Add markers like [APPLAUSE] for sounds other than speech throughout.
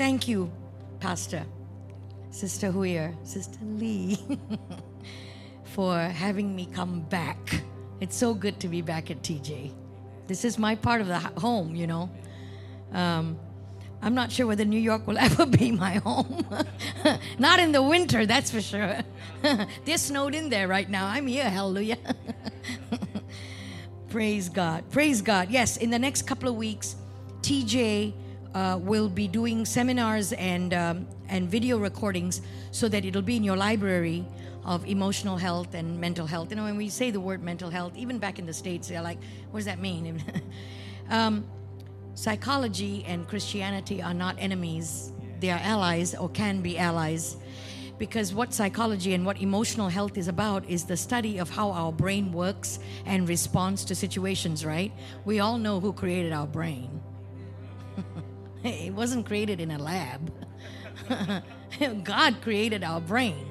thank you, Pastor, Sister Huyer, Sister Lee, [LAUGHS] for having me come back. It's so good to be back at TJ. This is my part of the home, you know. Um, I'm not sure whether New York will [LAUGHS] ever be my home. [LAUGHS] not in the winter, that's for sure. They're snowed in there right now. I'm here, hallelujah. Praise God. Praise God. Yes, in the next couple of weeks, TJ uh, will be doing seminars and um, and video recordings so that it'll be in your library of emotional health and mental health. You know, when we say the word mental health, even back in the states, they're like, "What does that mean?" [LAUGHS] um, psychology and Christianity are not enemies; they are allies or can be allies because what psychology and what emotional health is about is the study of how our brain works and responds to situations, right? We all know who created our brain. [LAUGHS] it wasn't created in a lab. [LAUGHS] God created our brain.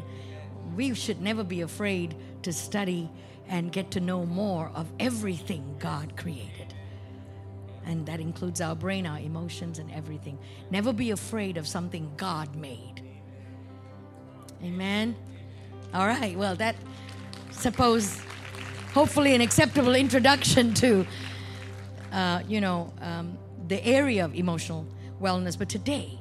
We should never be afraid to study and get to know more of everything God created. And that includes our brain, our emotions, and everything. Never be afraid of something God made. Amen. All right. Well, that suppose hopefully an acceptable introduction to uh, you know um, the area of emotional wellness. But today,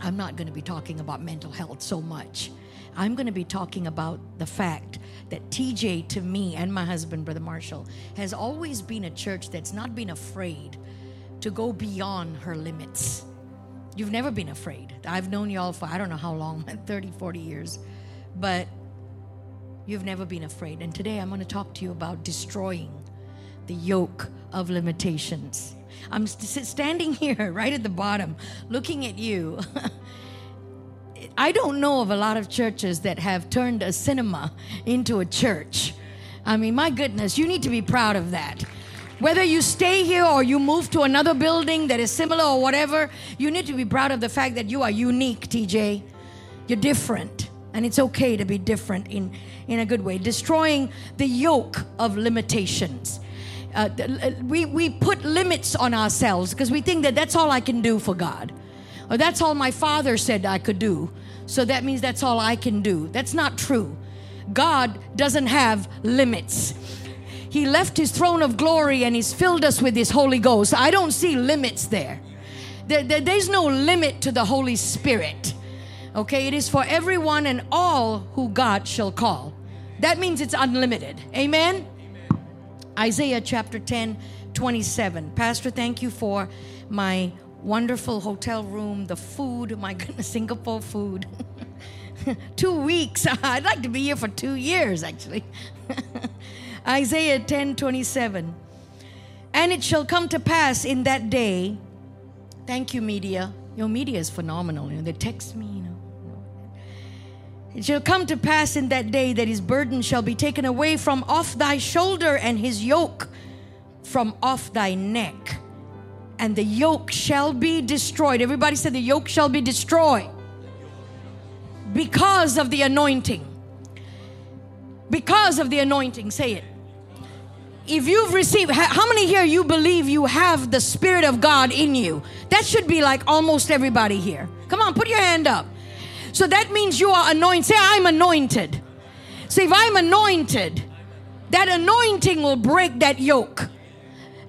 I'm not going to be talking about mental health so much. I'm going to be talking about the fact that TJ, to me and my husband, Brother Marshall, has always been a church that's not been afraid to go beyond her limits. You've never been afraid. I've known y'all for I don't know how long [LAUGHS] 30, 40 years. But you've never been afraid. And today I'm going to talk to you about destroying the yoke of limitations. I'm st- standing [LAUGHS] here right at the bottom looking at you. [LAUGHS] I don't know of a lot of churches that have turned a cinema into a church. I mean, my goodness, you need to be proud of that. Whether you stay here or you move to another building that is similar or whatever, you need to be proud of the fact that you are unique, TJ. You're different. And it's okay to be different in, in a good way. Destroying the yoke of limitations. Uh, we, we put limits on ourselves because we think that that's all I can do for God. Or that's all my father said I could do. So that means that's all I can do. That's not true. God doesn't have limits. He left his throne of glory and he's filled us with his Holy Ghost. I don't see limits there. there, there there's no limit to the Holy Spirit. Okay, it is for everyone and all who God shall call. That means it's unlimited. Amen? Amen. Isaiah chapter 10, 27. Pastor, thank you for my wonderful hotel room, the food, my [LAUGHS] goodness, Singapore food. [LAUGHS] two weeks. [LAUGHS] I'd like to be here for two years, actually. Isaiah 10 27. And it shall come to pass in that day. Thank you, media. Your media is phenomenal. You know, they text me. It shall come to pass in that day that his burden shall be taken away from off thy shoulder and his yoke from off thy neck. And the yoke shall be destroyed. Everybody said the yoke shall be destroyed because of the anointing. Because of the anointing. Say it if you've received, how many here you believe you have the Spirit of God in you? That should be like almost everybody here. Come on, put your hand up. So that means you are anointed. Say, I'm anointed. See, if I'm anointed, that anointing will break that yoke.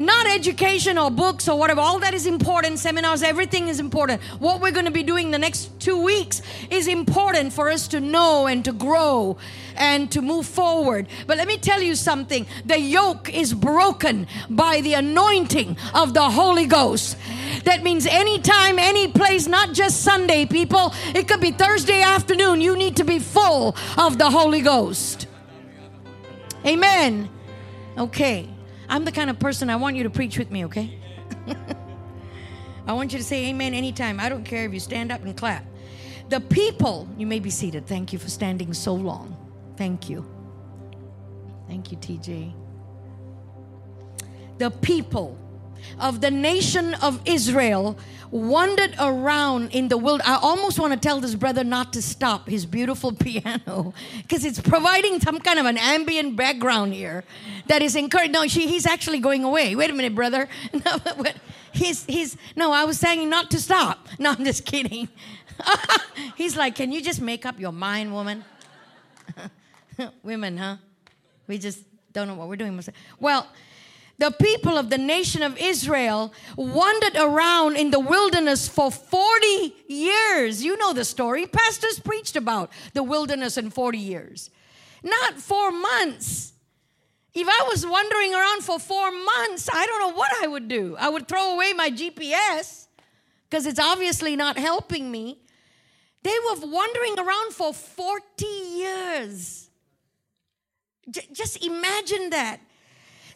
Not education or books or whatever. All that is important. Seminars, everything is important. What we're going to be doing the next two weeks is important for us to know and to grow and to move forward. But let me tell you something the yoke is broken by the anointing of the Holy Ghost. That means anytime, any place, not just Sunday, people. It could be Thursday afternoon. You need to be full of the Holy Ghost. Amen. Okay. I'm the kind of person I want you to preach with me, okay? [LAUGHS] I want you to say amen anytime. I don't care if you stand up and clap. The people, you may be seated. Thank you for standing so long. Thank you. Thank you, TJ. The people of the nation of Israel wandered around in the world. I almost want to tell this brother not to stop his beautiful [LAUGHS] piano because it's providing some kind of an ambient background here that is encouraging. No, she, he's actually going away. Wait a minute, brother. [LAUGHS] No, he's, he's, no, I was saying not to stop. No, I'm just kidding. [LAUGHS] he's like, can you just make up your mind, woman? Women, huh? We just don't know what we're doing. Well, the people of the nation of Israel wandered around in the wilderness for 40 years. You know the story. Pastors preached about the wilderness in 40 years, not four months. If I was wandering around for four months, I don't know what I would do. I would throw away my GPS because it's obviously not helping me. They were wandering around for 40 years. J- just imagine that.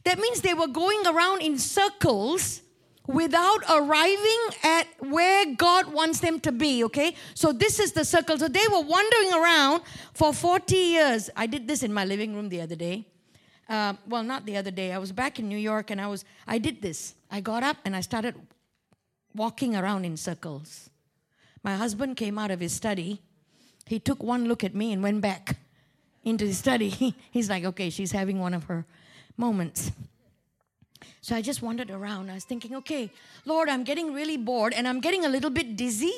That means they were going around in circles without arriving at where God wants them to be, okay? So this is the circle. So they were wandering around for 40 years. I did this in my living room the other day. Uh, well, not the other day. I was back in New York and I was, I did this. I got up and I started walking around in circles. My husband came out of his study. He took one look at me and went back into the study. [LAUGHS] He's like, okay, she's having one of her moments. So I just wandered around. I was thinking, okay, Lord, I'm getting really bored and I'm getting a little bit dizzy.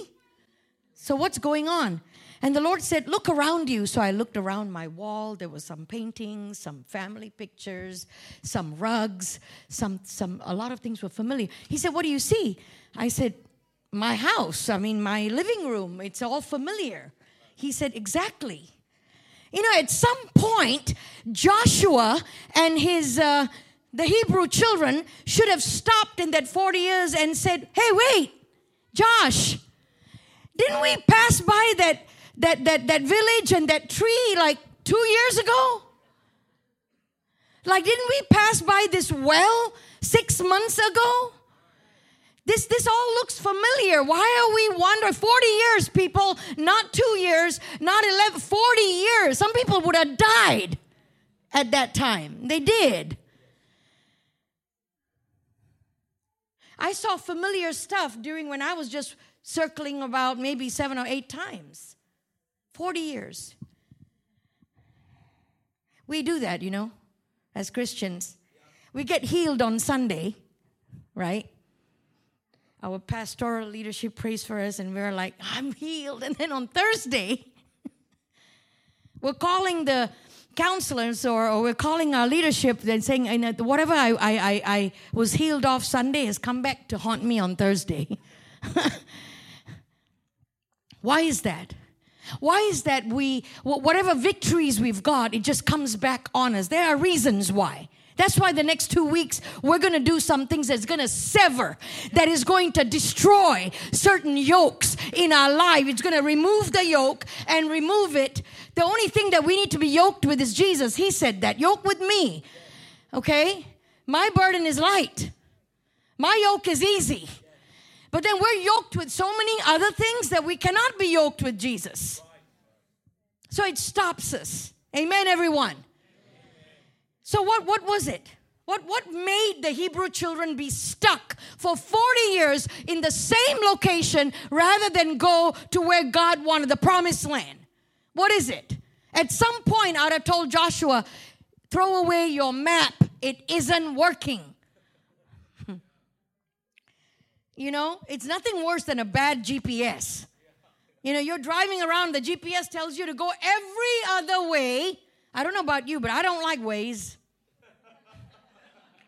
So what's going on? And the Lord said, Look around you. So I looked around my wall. There were some paintings, some family pictures, some rugs, some, some, a lot of things were familiar. He said, What do you see? I said, My house. I mean, my living room. It's all familiar. He said, Exactly. You know, at some point, Joshua and his uh, the Hebrew children should have stopped in that 40 years and said, "Hey, wait, Josh, didn't we pass by that that that that village and that tree like two years ago? Like, didn't we pass by this well six months ago?" This, this all looks familiar. Why are we wondering? 40 years, people, not two years, not 11, 40 years. Some people would have died at that time. They did. I saw familiar stuff during when I was just circling about maybe seven or eight times. 40 years. We do that, you know, as Christians. We get healed on Sunday, right? Our pastoral leadership prays for us, and we're like, I'm healed. [LAUGHS] And then on Thursday, [LAUGHS] we're calling the counselors or, or, we're calling our leadership and saying, whatever I, I, I, I was healed off Sunday has come back to haunt me on Thursday. [LAUGHS] Why is that? Why is that we, whatever victories we've got, it just comes back on us? There are reasons why. That's why the next two weeks we're going to do some things that's going to sever, that is going to destroy certain yokes in our life. It's going to remove the yoke and remove it. The only thing that we need to be yoked with is Jesus. He said that. Yoke with me. Okay? My burden is light, my yoke is easy. But then we're yoked with so many other things that we cannot be yoked with Jesus. So it stops us. Amen, everyone. So what, what was it? What, what made the Hebrew children be stuck for 40 years in the same location rather than go to where God wanted, the promised land? What is it? At some point, I'd have told Joshua, throw away your map. It isn't working. Hmm. you know, it's nothing worse than a bad GPS. You know, you're driving around, the GPS tells you to go every other way. I don't know about you, but I don't like Waze.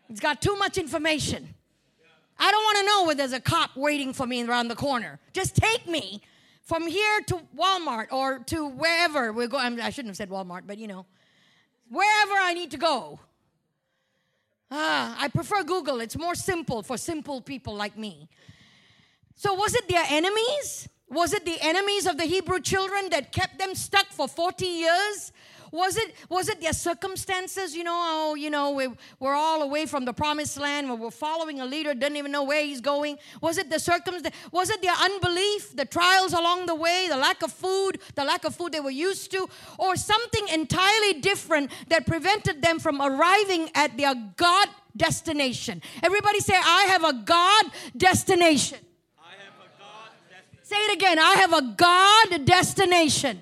It's got too much information. I don't want to know where there's a cop waiting for me around the corner. Just take me from here to Walmart or to wherever we're going. I shouldn't have said Walmart, but you know, wherever I need to go. Ah, I prefer Google. It's more simple for simple people like me. So, was it their enemies? Was it the enemies of the Hebrew children that kept them stuck for 40 years? Was it was it their circumstances? You know, oh, you know, we, we're all away from the promised land we're following a leader, doesn't even know where he's going. Was it the circumstance? Was it their unbelief, the trials along the way, the lack of food, the lack of food they were used to, or something entirely different that prevented them from arriving at their God destination. Everybody say, I have a God destination. I have a God destination. Say it again. I have a God destination.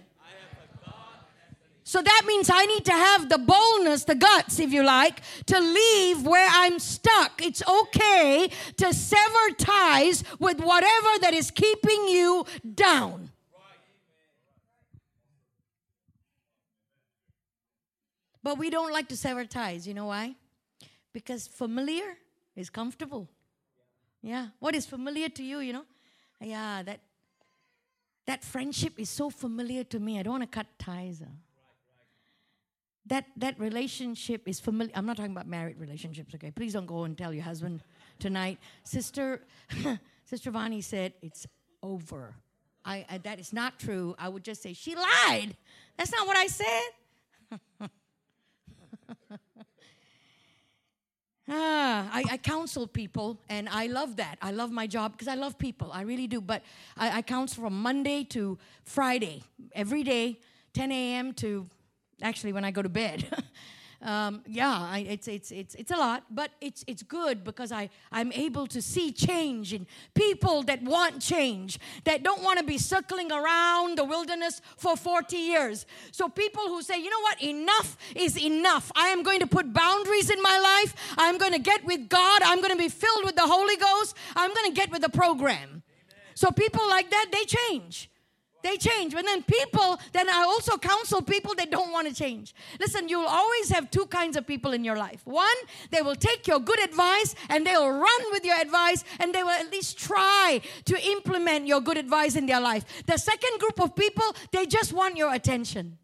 So that means I need to have the boldness, the guts, if you like, to leave where I'm stuck. It's okay to sever ties with whatever that is keeping you down. But we don't like to sever ties. You know why? Because familiar is comfortable. Yeah. What is familiar to you, you know? Yeah, that that friendship is so familiar to me. I don't want to cut ties. uh. That that relationship is familiar. I'm not talking about married relationships, okay? Please don't go and tell your husband tonight. Sister [LAUGHS] Sister Vani said it's over. I, I that is not true. I would just say she lied. That's not what I said. [LAUGHS] Ah, I, I counsel people, and I love that. I love my job because I love people. I really do. But I, I counsel from Monday to Friday, every day, 10 a.m. to actually when I go to bed. [LAUGHS] um, yeah, I, it's, it's, it's, it's a lot, but it's, it's good because I, I'm able to see change in people that want change, that don't want to be circling around the wilderness for 40 years. So people who say, you know what, enough is enough. I am going to put boundaries in my life. I'm going to get with God. I'm going to be filled with the Holy Ghost. I'm going to get with the program. So people like that, they change. They change. And then people, then I also counsel people that don't want to change. Listen, you'll always have two kinds of people in your life. One, they will take your good advice and they will run with your advice and they will at least try to implement your good advice in their life. The second group of people, they just want your attention.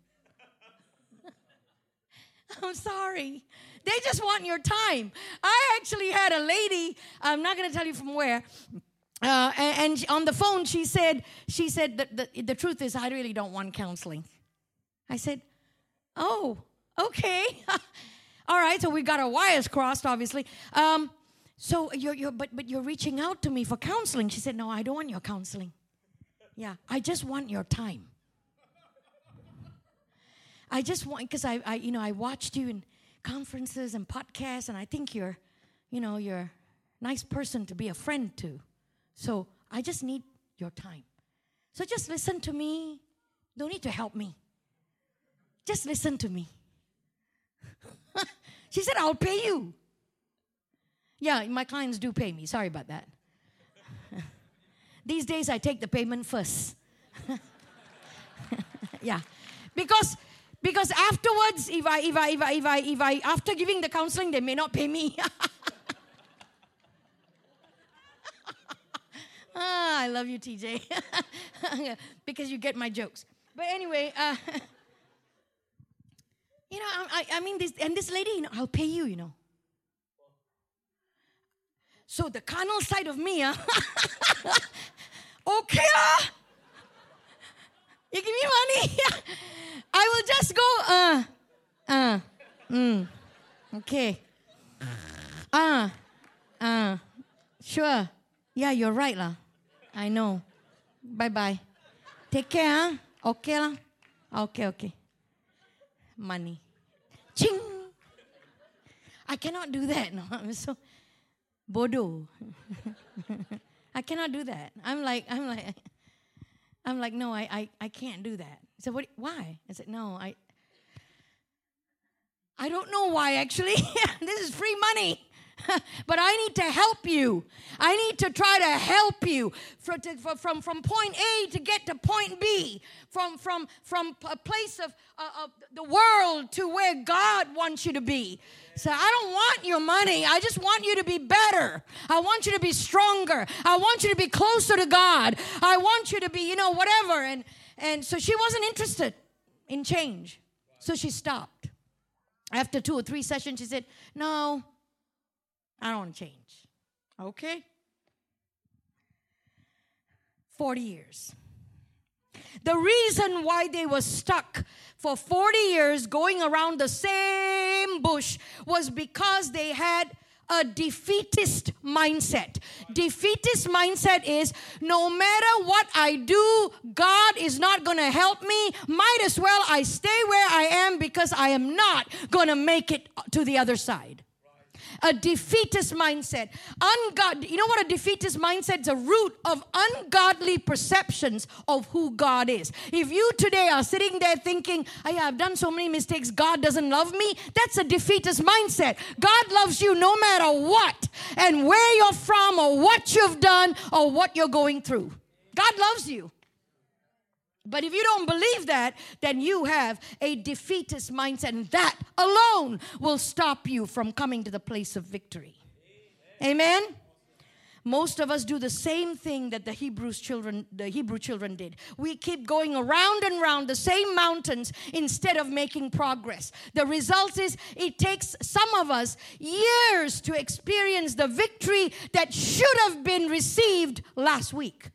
[LAUGHS] I'm sorry. They just want your time. I actually had a lady, I'm not going to tell you from where, uh, and, and on the phone she said she said the, the, the truth is i really don't want counseling. I said oh okay. [LAUGHS] All right so we got our wires crossed obviously. Um, so you're, you're but, but you're reaching out to me for counseling. She said no i don't want your counseling. Yeah i just want your time. I just want because I, I you know i watched you in conferences and podcasts and i think you're you know you're a nice person to be a friend to so I just need your time. So just listen to me. Don't need to help me. Just listen to me. [LAUGHS] she said, I'll pay you. Yeah, my clients do pay me. Sorry about that. [LAUGHS] These days I take the payment first. [LAUGHS] yeah. Because because afterwards, if I if I if I if I if I after giving the counseling, they may not pay me. Ah, I love you, TJ, [LAUGHS] because you get my jokes. But anyway, uh, [LAUGHS] you know, I, I mean, this and this lady, you know, I'll pay you, you know. So the carnal side of me, uh, [LAUGHS] okay, ah, you give me money, I will just go, uh, uh, mm, okay, uh, uh, sure, yeah, you're right, lah. I know. Bye bye. Take care, huh? Okay, lah. Ah, okay, okay. Money. Ching. I cannot do that. [LAUGHS] No, I'm so bodo. [LAUGHS] I cannot do that. I'm like, I'm like, I'm like, no, I, I, I can't do that. Said, what? Why? I said, no, I, I don't know why actually. [LAUGHS] this is free money. [LAUGHS] but I need to help you. I need to try to help you from, to, from, from, point A to get to point B, from, from, from a place of, uh, of the world to where God wants you to be. So I don't want your money. I just want you to be better. I want you to be stronger. I want you to be closer to God. I want you to be, you know, whatever. And, and so she wasn't interested in change. So she stopped. After two or three sessions, she said, No, I don't want to change. Okay? 40 years. The reason why they were stuck for 40 years going around the same bush was because they had a defeatist mindset. Defeatist mindset is no matter what I do, God is not going to help me. Might as well I stay where I am because I am not going to make it to the other side. A defeatist mindset. Ungod, you know what a defeatist mindset is? A root of ungodly perceptions of who God is. If you today are sitting there thinking, yeah, I've done so many mistakes, God doesn't love me, that's a defeatist mindset. God loves you no matter what and where you're from or what you've done or what you're going through. God loves you. But if you don't believe that, then you have a defeatist mindset, and that alone will stop you from coming to the place of victory. Amen. Amen? Most of us do the same thing that the Hebrews children, the Hebrew children did. We keep going around and around the same mountains instead of making progress. The result is it takes some of us years to experience the victory that should have been received last week.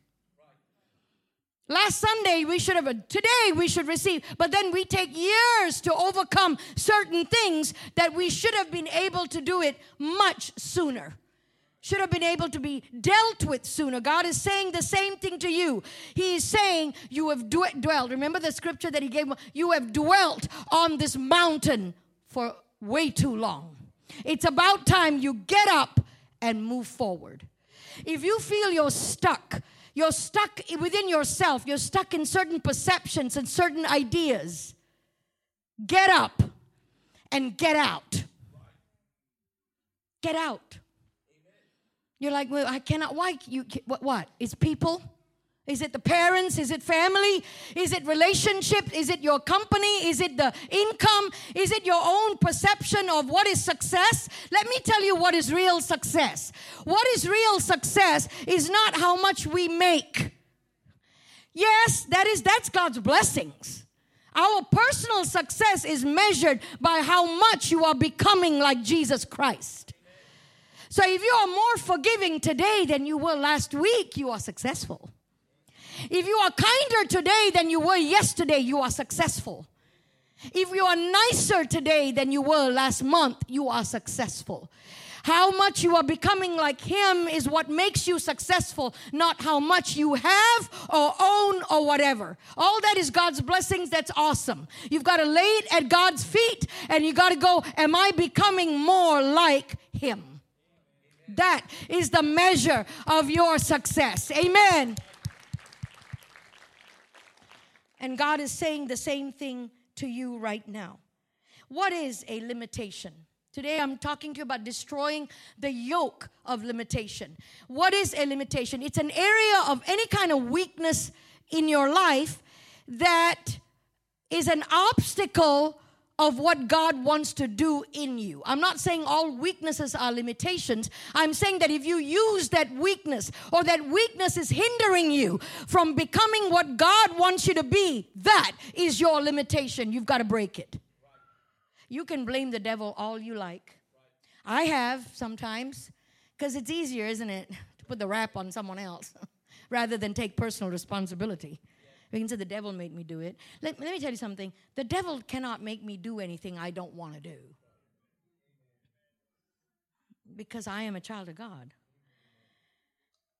Last Sunday we should have, today we should receive, but then we take years to overcome certain things that we should have been able to do it much sooner. Should have been able to be dealt with sooner. God is saying the same thing to you. He is saying, You have dwelt. Remember the scripture that He gave? You have dwelt on this mountain for way too long. It's about time you get up and move forward. If you feel you're stuck, you're stuck within yourself. You're stuck in certain perceptions and certain ideas. Get up and get out. Get out. You're like, well, I cannot. Why? You what? What? It's people. Is it the parents? Is it family? Is it relationship? Is it your company? Is it the income? Is it your own perception of what is success? Let me tell you what is real success. What is real success is not how much we make. Yes, that is that's God's blessings. Our personal success is measured by how much you are becoming like Jesus Christ. So if you are more forgiving today than you were last week, you are successful. If you are kinder today than you were yesterday, you are successful. If you are nicer today than you were last month, you are successful. How much you are becoming like Him is what makes you successful, not how much you have or own or whatever. All that is God's blessings. That's awesome. You've got to lay it at God's feet and you got to go, Am I becoming more like Him? That is the measure of your success. Amen. And God is saying the same thing to you right now. What is a limitation? Today I'm talking to you about destroying the yoke of limitation. What is a limitation? It's an area of any kind of weakness in your life that is an obstacle of what God wants to do in you. I'm not saying all weaknesses are limitations. I'm saying that if you use that weakness or that weakness is hindering you from becoming what God wants you to be, that is your limitation. You've got to break it. You can blame the devil all you like. I have sometimes because it's easier, isn't it, to put the rap on someone else [LAUGHS] rather than take personal responsibility. We can say the devil made me do it. Let, let me tell you something. The devil cannot make me do anything I don't want to do. Because I am a child of God.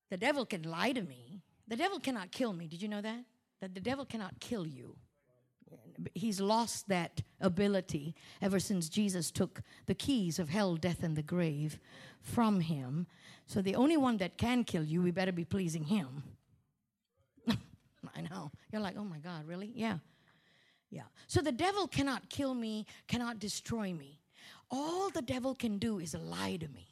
The devil can lie to me. The devil cannot kill me. Did you know that? That the devil cannot kill you. He's lost that ability ever since Jesus took the keys of hell, death, and the grave from him. So the only one that can kill you, we better be pleasing him. I know. You're like, oh my God, really? Yeah. Yeah. So the devil cannot kill me, cannot destroy me. All the devil can do is lie to me.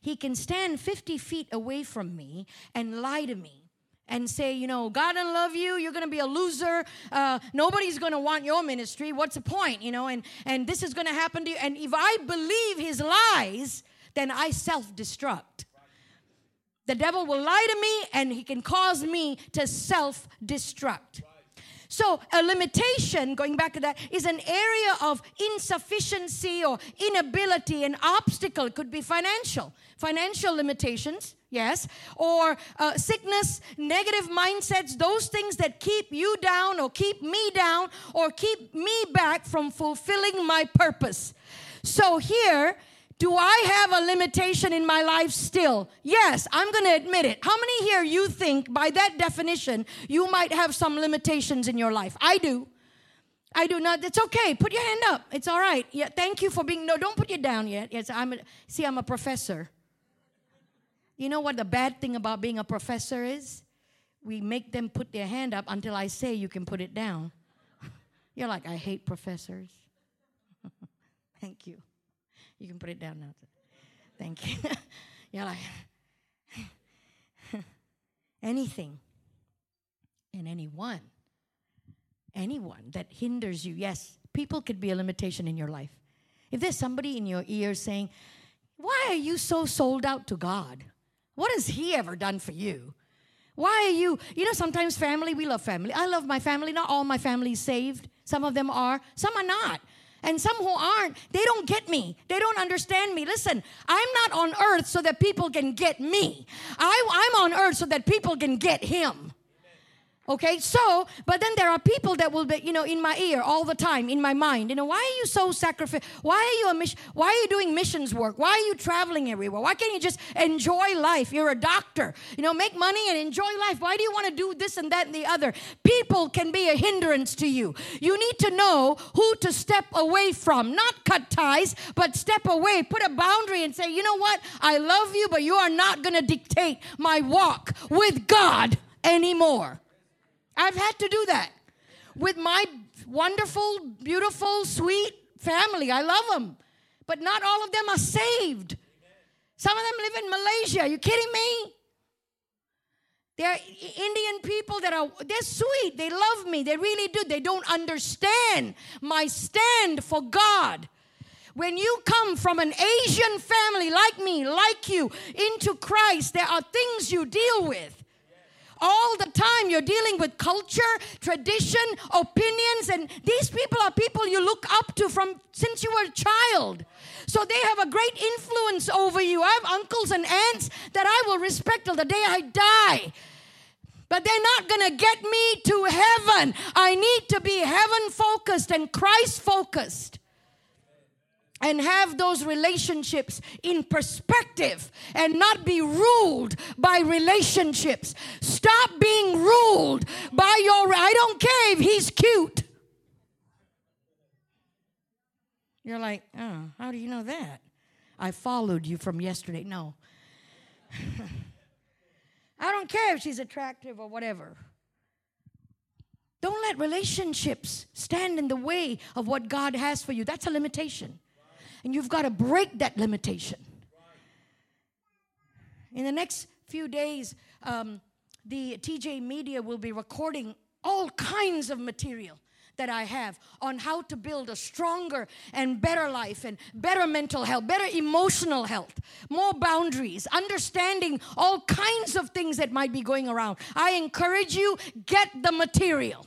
He can stand 50 feet away from me and lie to me and say, you know, God doesn't love you. You're going to be a loser. Uh, nobody's going to want your ministry. What's the point? You know, and and this is going to happen to you. And if I believe his lies, then I self destruct. The devil will lie to me and he can cause me to self destruct. So, a limitation, going back to that, is an area of insufficiency or inability, an obstacle. It could be financial, financial limitations, yes, or uh, sickness, negative mindsets, those things that keep you down or keep me down or keep me back from fulfilling my purpose. So, here, do I have a limitation in my life still? Yes, I'm going to admit it. How many here you think by that definition you might have some limitations in your life? I do. I do not. It's okay. Put your hand up. It's all right. Yeah, thank you for being. No, don't put it down yet. Yes, I'm. A, see, I'm a professor. You know what the bad thing about being a professor is? We make them put their hand up until I say you can put it down. [LAUGHS] You're like, I hate professors. [LAUGHS] Thank you. You can put it down now. Thank you. [LAUGHS] You're like, [LAUGHS] anything and anyone, anyone that hinders you, yes, people could be a limitation in your life. If there's somebody in your ear saying, Why are you so sold out to God? What has He ever done for you? Why are you, you know, sometimes family, we love family. I love my family. Not all my family is saved. Some of them are, some are not. And some who aren't, they don't get me. They don't understand me. Listen, I'm not on earth so that people can get me. I, I'm on earth so that people can get him. Okay, so, but then there are people that will be, you know, in my ear all the time, in my mind. You know, why are you so sacrificial? Why are you a mission? Why are you doing missions work? Why are you traveling everywhere? Why can't you just enjoy life? You're a doctor. You know, make money and enjoy life. Why do you want to do this and that and the other? People can be a hindrance to you. You need to know who to step away from, not cut ties, but step away, put a boundary and say, you know what? I love you, but you are not going to dictate my walk with God anymore. I've had to do that with my wonderful, beautiful, sweet family. I love them. But not all of them are saved. Some of them live in Malaysia. Are you kidding me? They're Indian people that are, they're sweet. They love me. They really do. They don't understand my stand for God. When you come from an Asian family like me, like you, into Christ, there are things you deal with all the time you're dealing with culture, tradition, opinions, and these people are people you look up to from since you were a child. So they have a great influence over you. I have uncles and aunts that I will respect till the day I die. But they're not going to get me to heaven. I need to be heaven focused and Christ focused and have those relationships in perspective and not be ruled by relationships. Stop being ruled by your, I don't care if he's cute. You're like, oh, how do you know that? I followed you from yesterday. No. [LAUGHS] I don't care if she's attractive or whatever. Don't let relationships stand in the way of what God has for you. That's a limitation. And you've got to break that limitation. In the next few days, um, the TJ Media will be recording all kinds of material that I have on how to build a stronger and better life and better mental health, better emotional health, more boundaries, understanding all kinds of things that might be going around. I encourage you, get the material.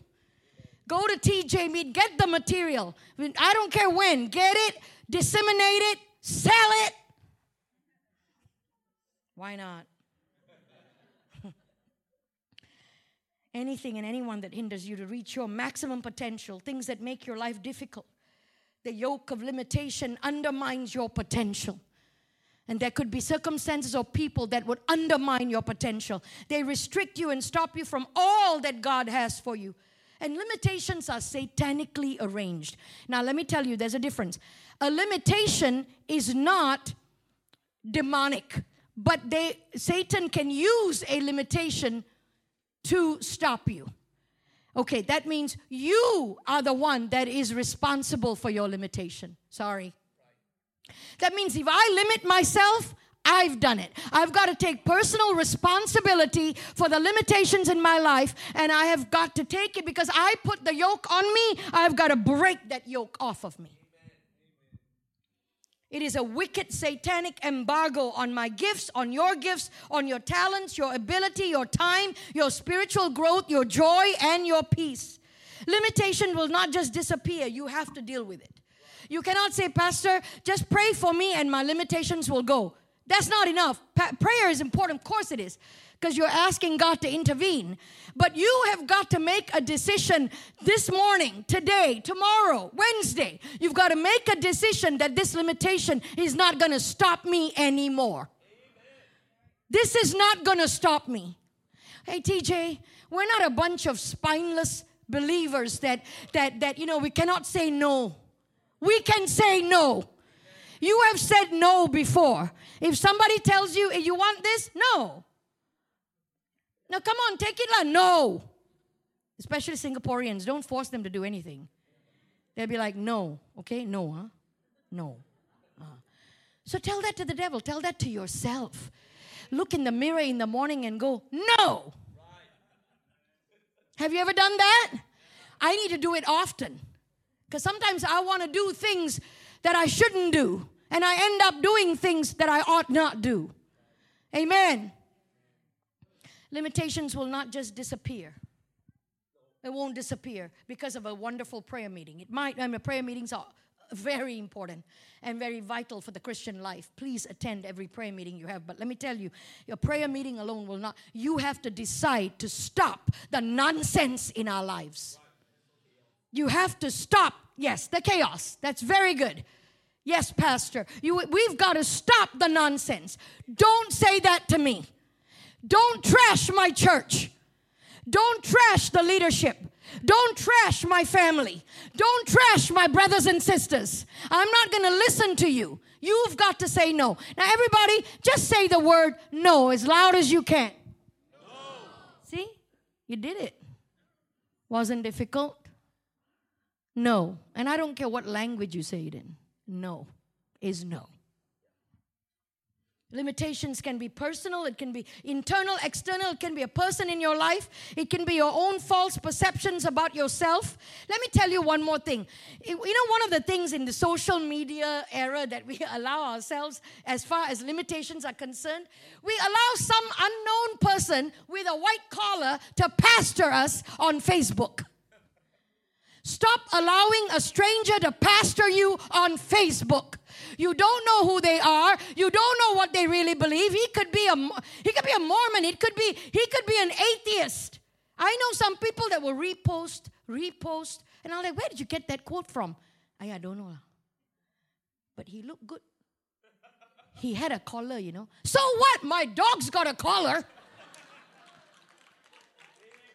Go to TJ Meet, get the material. I don't care when, get it disseminate it, sell it. Why not? [LAUGHS] Anything and anyone that hinders you to reach your maximum potential, things that make your life difficult. The yoke of limitation undermines your potential. And there could be circumstances or people that would undermine your potential. They restrict you and stop you from all that God has for you. And limitations are satanically arranged. Now, let me tell you, there's a difference. A limitation is not demonic, but they, Satan can use a limitation to stop you. Okay, that means you are the one that is responsible for your limitation. Sorry. That means if I limit myself, I've done it. I've got to take personal responsibility for the limitations in my life, and I have got to take it because I put the yoke on me. I've got to break that yoke off of me. It is a wicked satanic embargo on my gifts, on your gifts, on your talents, your ability, your time, your spiritual growth, your joy, and your peace. Limitation will not just disappear, you have to deal with it. You cannot say, Pastor, just pray for me and my limitations will go. That's not enough. Pa- prayer is important, of course it is, because you're asking God to intervene. But you have got to make a decision this morning, today, tomorrow, Wednesday. You've got to make a decision that this limitation is not going to stop me anymore. This is not going to stop me. Hey, TJ, we're not a bunch of spineless believers that that that you know we cannot say no. We can say no. You have said no before. If somebody tells you you want this, no. Now come on, take it lah. No. Especially Singaporeans, don't force them to do anything. They'll be like, no, okay, no, huh? No. Uh. So tell that to the devil. Tell that to yourself. Look in the mirror in the morning and go, no. Have you ever done that? I need to do it often. Because sometimes I want to do things that I shouldn't do. And I end up doing things that I ought not do. Amen. Limitations will not just disappear. It won't disappear because of a wonderful prayer meeting. It might, I mean, prayer meetings are very important and very vital for the Christian life. Please attend every prayer meeting you have. But let me tell you, your prayer meeting alone will not, you have to decide to stop the nonsense in our lives. You have to stop, yes, the chaos. That's very good. Yes, Pastor, you, we've got to stop the nonsense. Don't say that to me. Don't trash my church. Don't trash the leadership. Don't trash my family. Don't trash my brothers and sisters. I'm not going to listen to you. You've got to say no. Now, everybody, just say the word no as loud as you can. No. See? You did it. Wasn't difficult? No. And I don't care what language you say it in. No is no. Limitations can be personal, it can be internal, external, it can be a person in your life, it can be your own false perceptions about yourself. Let me tell you one more thing. You know, one of the things in the social media era that we [LAUGHS] allow ourselves, as far as limitations are concerned, we allow some unknown person with a white collar to pastor us on Facebook. Stop allowing a stranger to pastor you on Facebook. You don't know who they are. You don't know what they really believe. He could be a he could be a Mormon. It could be he could be an atheist. I know some people that will repost, repost, and I'm like, where did you get that quote from? I, I don't know. But he looked good. He had a collar, you know. So what? My dog's got a collar.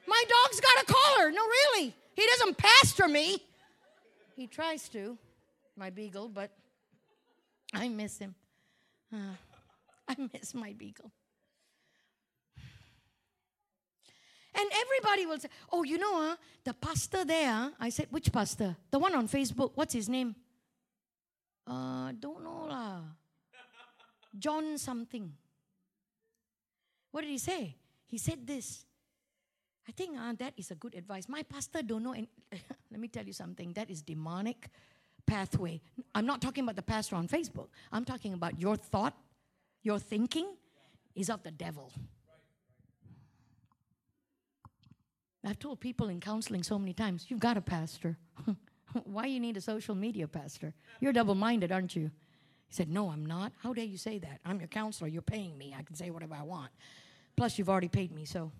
My dog's got a collar. No, really. He doesn't pastor me. He tries to, my beagle, but I miss him. Uh, I miss my beagle. And everybody will say, Oh, you know, uh, the pastor there. I said, Which pastor? The one on Facebook. What's his name? Uh, don't know lah. John something. What did he say? He said this. I think uh, that is a good advice. My pastor don't know. And [LAUGHS] let me tell you something. That is demonic pathway. I'm not talking about the pastor on Facebook. I'm talking about your thought, your thinking is of the devil. I've told people in counseling so many times, you've got a pastor. [LAUGHS] Why you need a social media pastor? You're double-minded, aren't you? He said, No, I'm not. How dare you say that? I'm your counselor. You're paying me. I can say whatever I want. Plus, you've already paid me, so.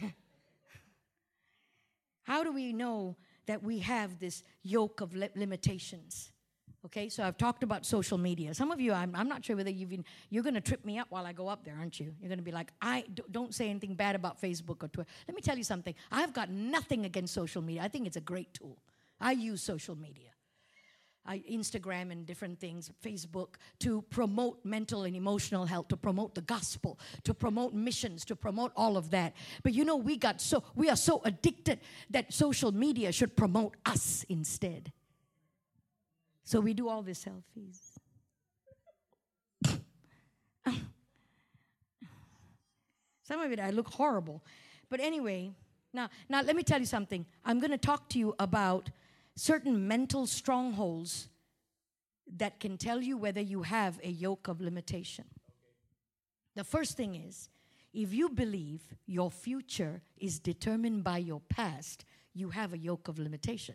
[LAUGHS] How do we know that we have this yoke of li- limitations? Okay, so I've talked about social media. Some of you, I'm, I'm not sure whether you've been, you're going to trip me up while I go up there, aren't you? You're going to be like, I d- don't say anything bad about Facebook or Twitter. Let me tell you something. I've got nothing against social media. I think it's a great tool. I use social media. I, Instagram and different things, Facebook, to promote mental and emotional health, to promote the gospel, to promote missions, to promote all of that. But you know, we got so we are so addicted that social media should promote us instead. So we do all these selfies. [LAUGHS] Some of it I look horrible. But anyway, now now let me tell you something. I'm going to talk to you about certain mental strongholds that can tell you whether you have a yoke of limitation. The first thing is if you believe your future is determined by your past, you have a yoke of limitation.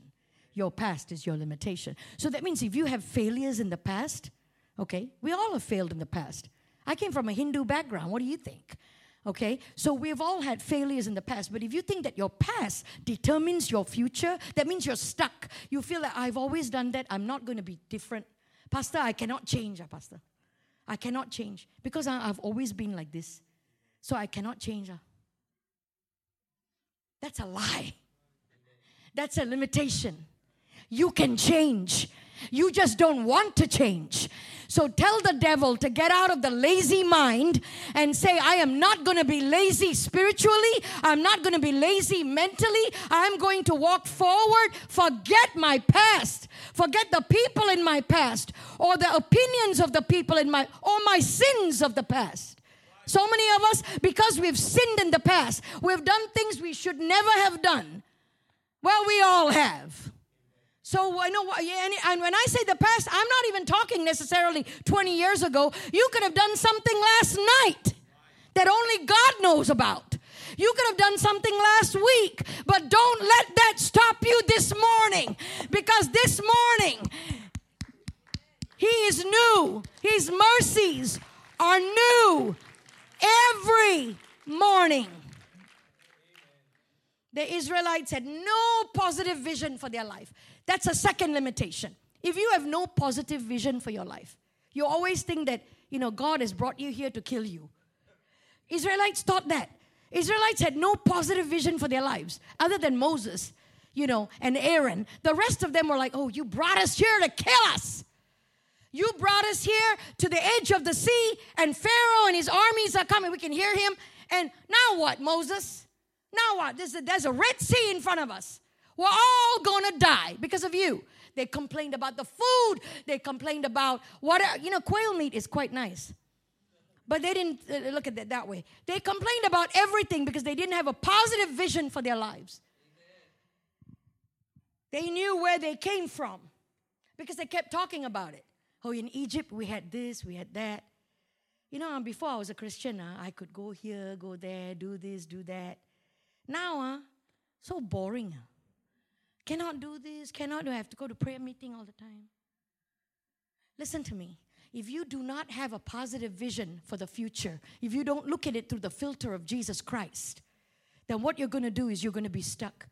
Your past is your limitation. So that means if you have failures in the past, okay, we all have failed in the past. I came from a Hindu background. What do you think? Okay? So we've all had failures in the past, but if you think that your past determines your future, that means you're stuck. You feel that I've always done that, I'm not going to be different. Pastor, I cannot change, ah, Pastor. I cannot change because I, have always been like this. So I cannot change. Uh. That's a lie. That's a limitation. You can change. You just don't want to change. So tell the devil to get out of the lazy mind and say, I am not going to be lazy spiritually. I'm not going to be lazy mentally. I'm going to walk forward. Forget my past. Forget the people in my past or the opinions of the people in my, or my sins of the past. So many of us, because we've sinned in the past, we've done things we should never have done. Well, we all have. So I know, and when I say the past, I'm not even talking necessarily 20 years ago. You could have done something last night that only God knows about. You could have done something last week, but don't let that stop you this morning because this morning He is new. His mercies are new every morning. The Israelites had no positive vision for their life. That's a second limitation. If you have no positive vision for your life, you always think that, you know, God has brought you here to kill you. Israelites thought that. Israelites had no positive vision for their lives other than Moses, you know, and Aaron. The rest of them were like, oh, you brought us here to kill us. You brought us here to the edge of the sea, and Pharaoh and his armies are coming. We can hear him. And now what, Moses? Now what? There's a, there's a Red Sea in front of us. We're all gonna die because of you. They complained about the food. They complained about what, you know, quail meat is quite nice. But they didn't uh, look at it that way. They complained about everything because they didn't have a positive vision for their lives. They knew where they came from because they kept talking about it. Oh, in Egypt, we had this, we had that. You know, before I was a Christian, uh, I could go here, go there, do this, do that. Now, uh, so boring. Uh. Cannot do this, cannot do. I have to go to prayer meeting all the time. Listen to me. If you do not have a positive vision for the future, if you don't look at it through the filter of Jesus Christ, then what you're going to do is you're going to be stuck.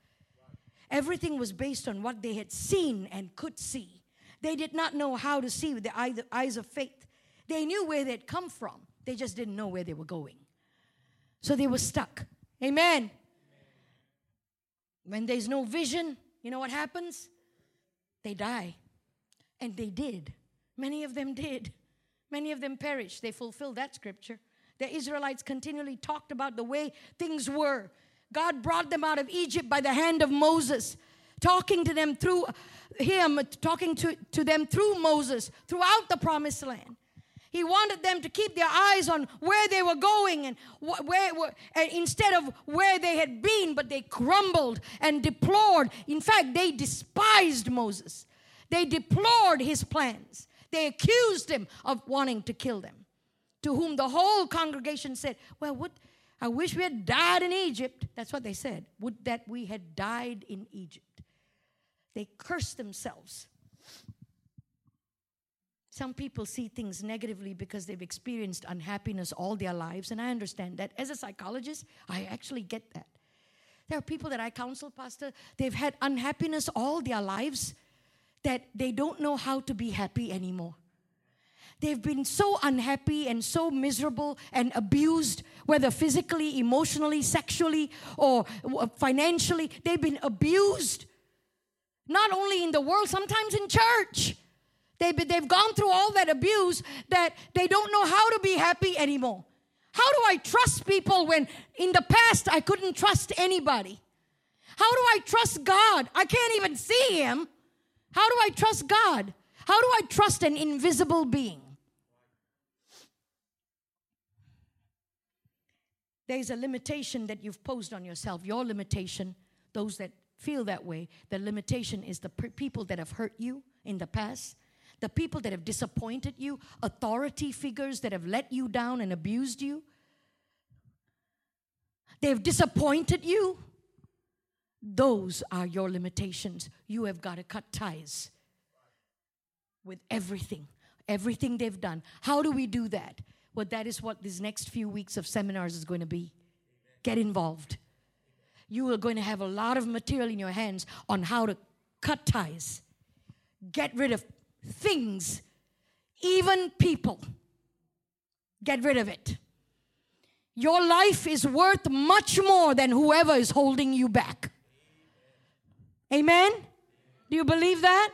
Everything was based on what they had seen and could see. They did not know how to see with the eyes of faith. They knew where they'd come from, they just didn't know where they were going. So they were stuck. Amen. When there's no vision, you know what happens? They die. And they did. Many of them did. Many of them perished. They fulfilled that scripture. The Israelites continually talked about the way things were. God brought them out of Egypt by the hand of Moses, talking to them through him, talking to, to them through Moses throughout the promised land. He wanted them to keep their eyes on where they were going and where, where instead of where they had been, but they grumbled and deplored. In fact, they despised Moses. They deplored his plans. They accused him of wanting to kill them. To whom the whole congregation said, Well, what I wish we had died in Egypt. That's what they said. Would that we had died in Egypt. They cursed themselves some people see things negatively because they've experienced unhappiness all their lives, and I understand that. As a psychologist, I actually get that. There are people that I counsel, Pastor, they've had unhappiness all their lives that they don't know how to be happy anymore. They've been so unhappy and so miserable and abused, whether physically, emotionally, sexually, or financially. They've been abused, not only in the world, sometimes in church. They've, they've gone through all that abuse that they don't know how to be happy anymore. How do I trust people when in the past I couldn't trust anybody? How do I trust God? I can't even see Him. How do I trust God? How do I trust an invisible being? There's a limitation that you've posed on yourself. Your limitation, those that feel that way, the limitation is the people that have hurt you in the past, the people that have disappointed you, authority figures that have let you down and abused you. They've disappointed you. Those are your limitations. You have got to cut ties with everything, everything they've done. How do we do that? Well, that is what these next few weeks of seminars is going to be. Get involved. You are going to have a lot of material in your hands on how to cut ties, get rid of things, even people. Get rid of it. Your life is worth much more than whoever is holding you back. Amen? Do you believe that?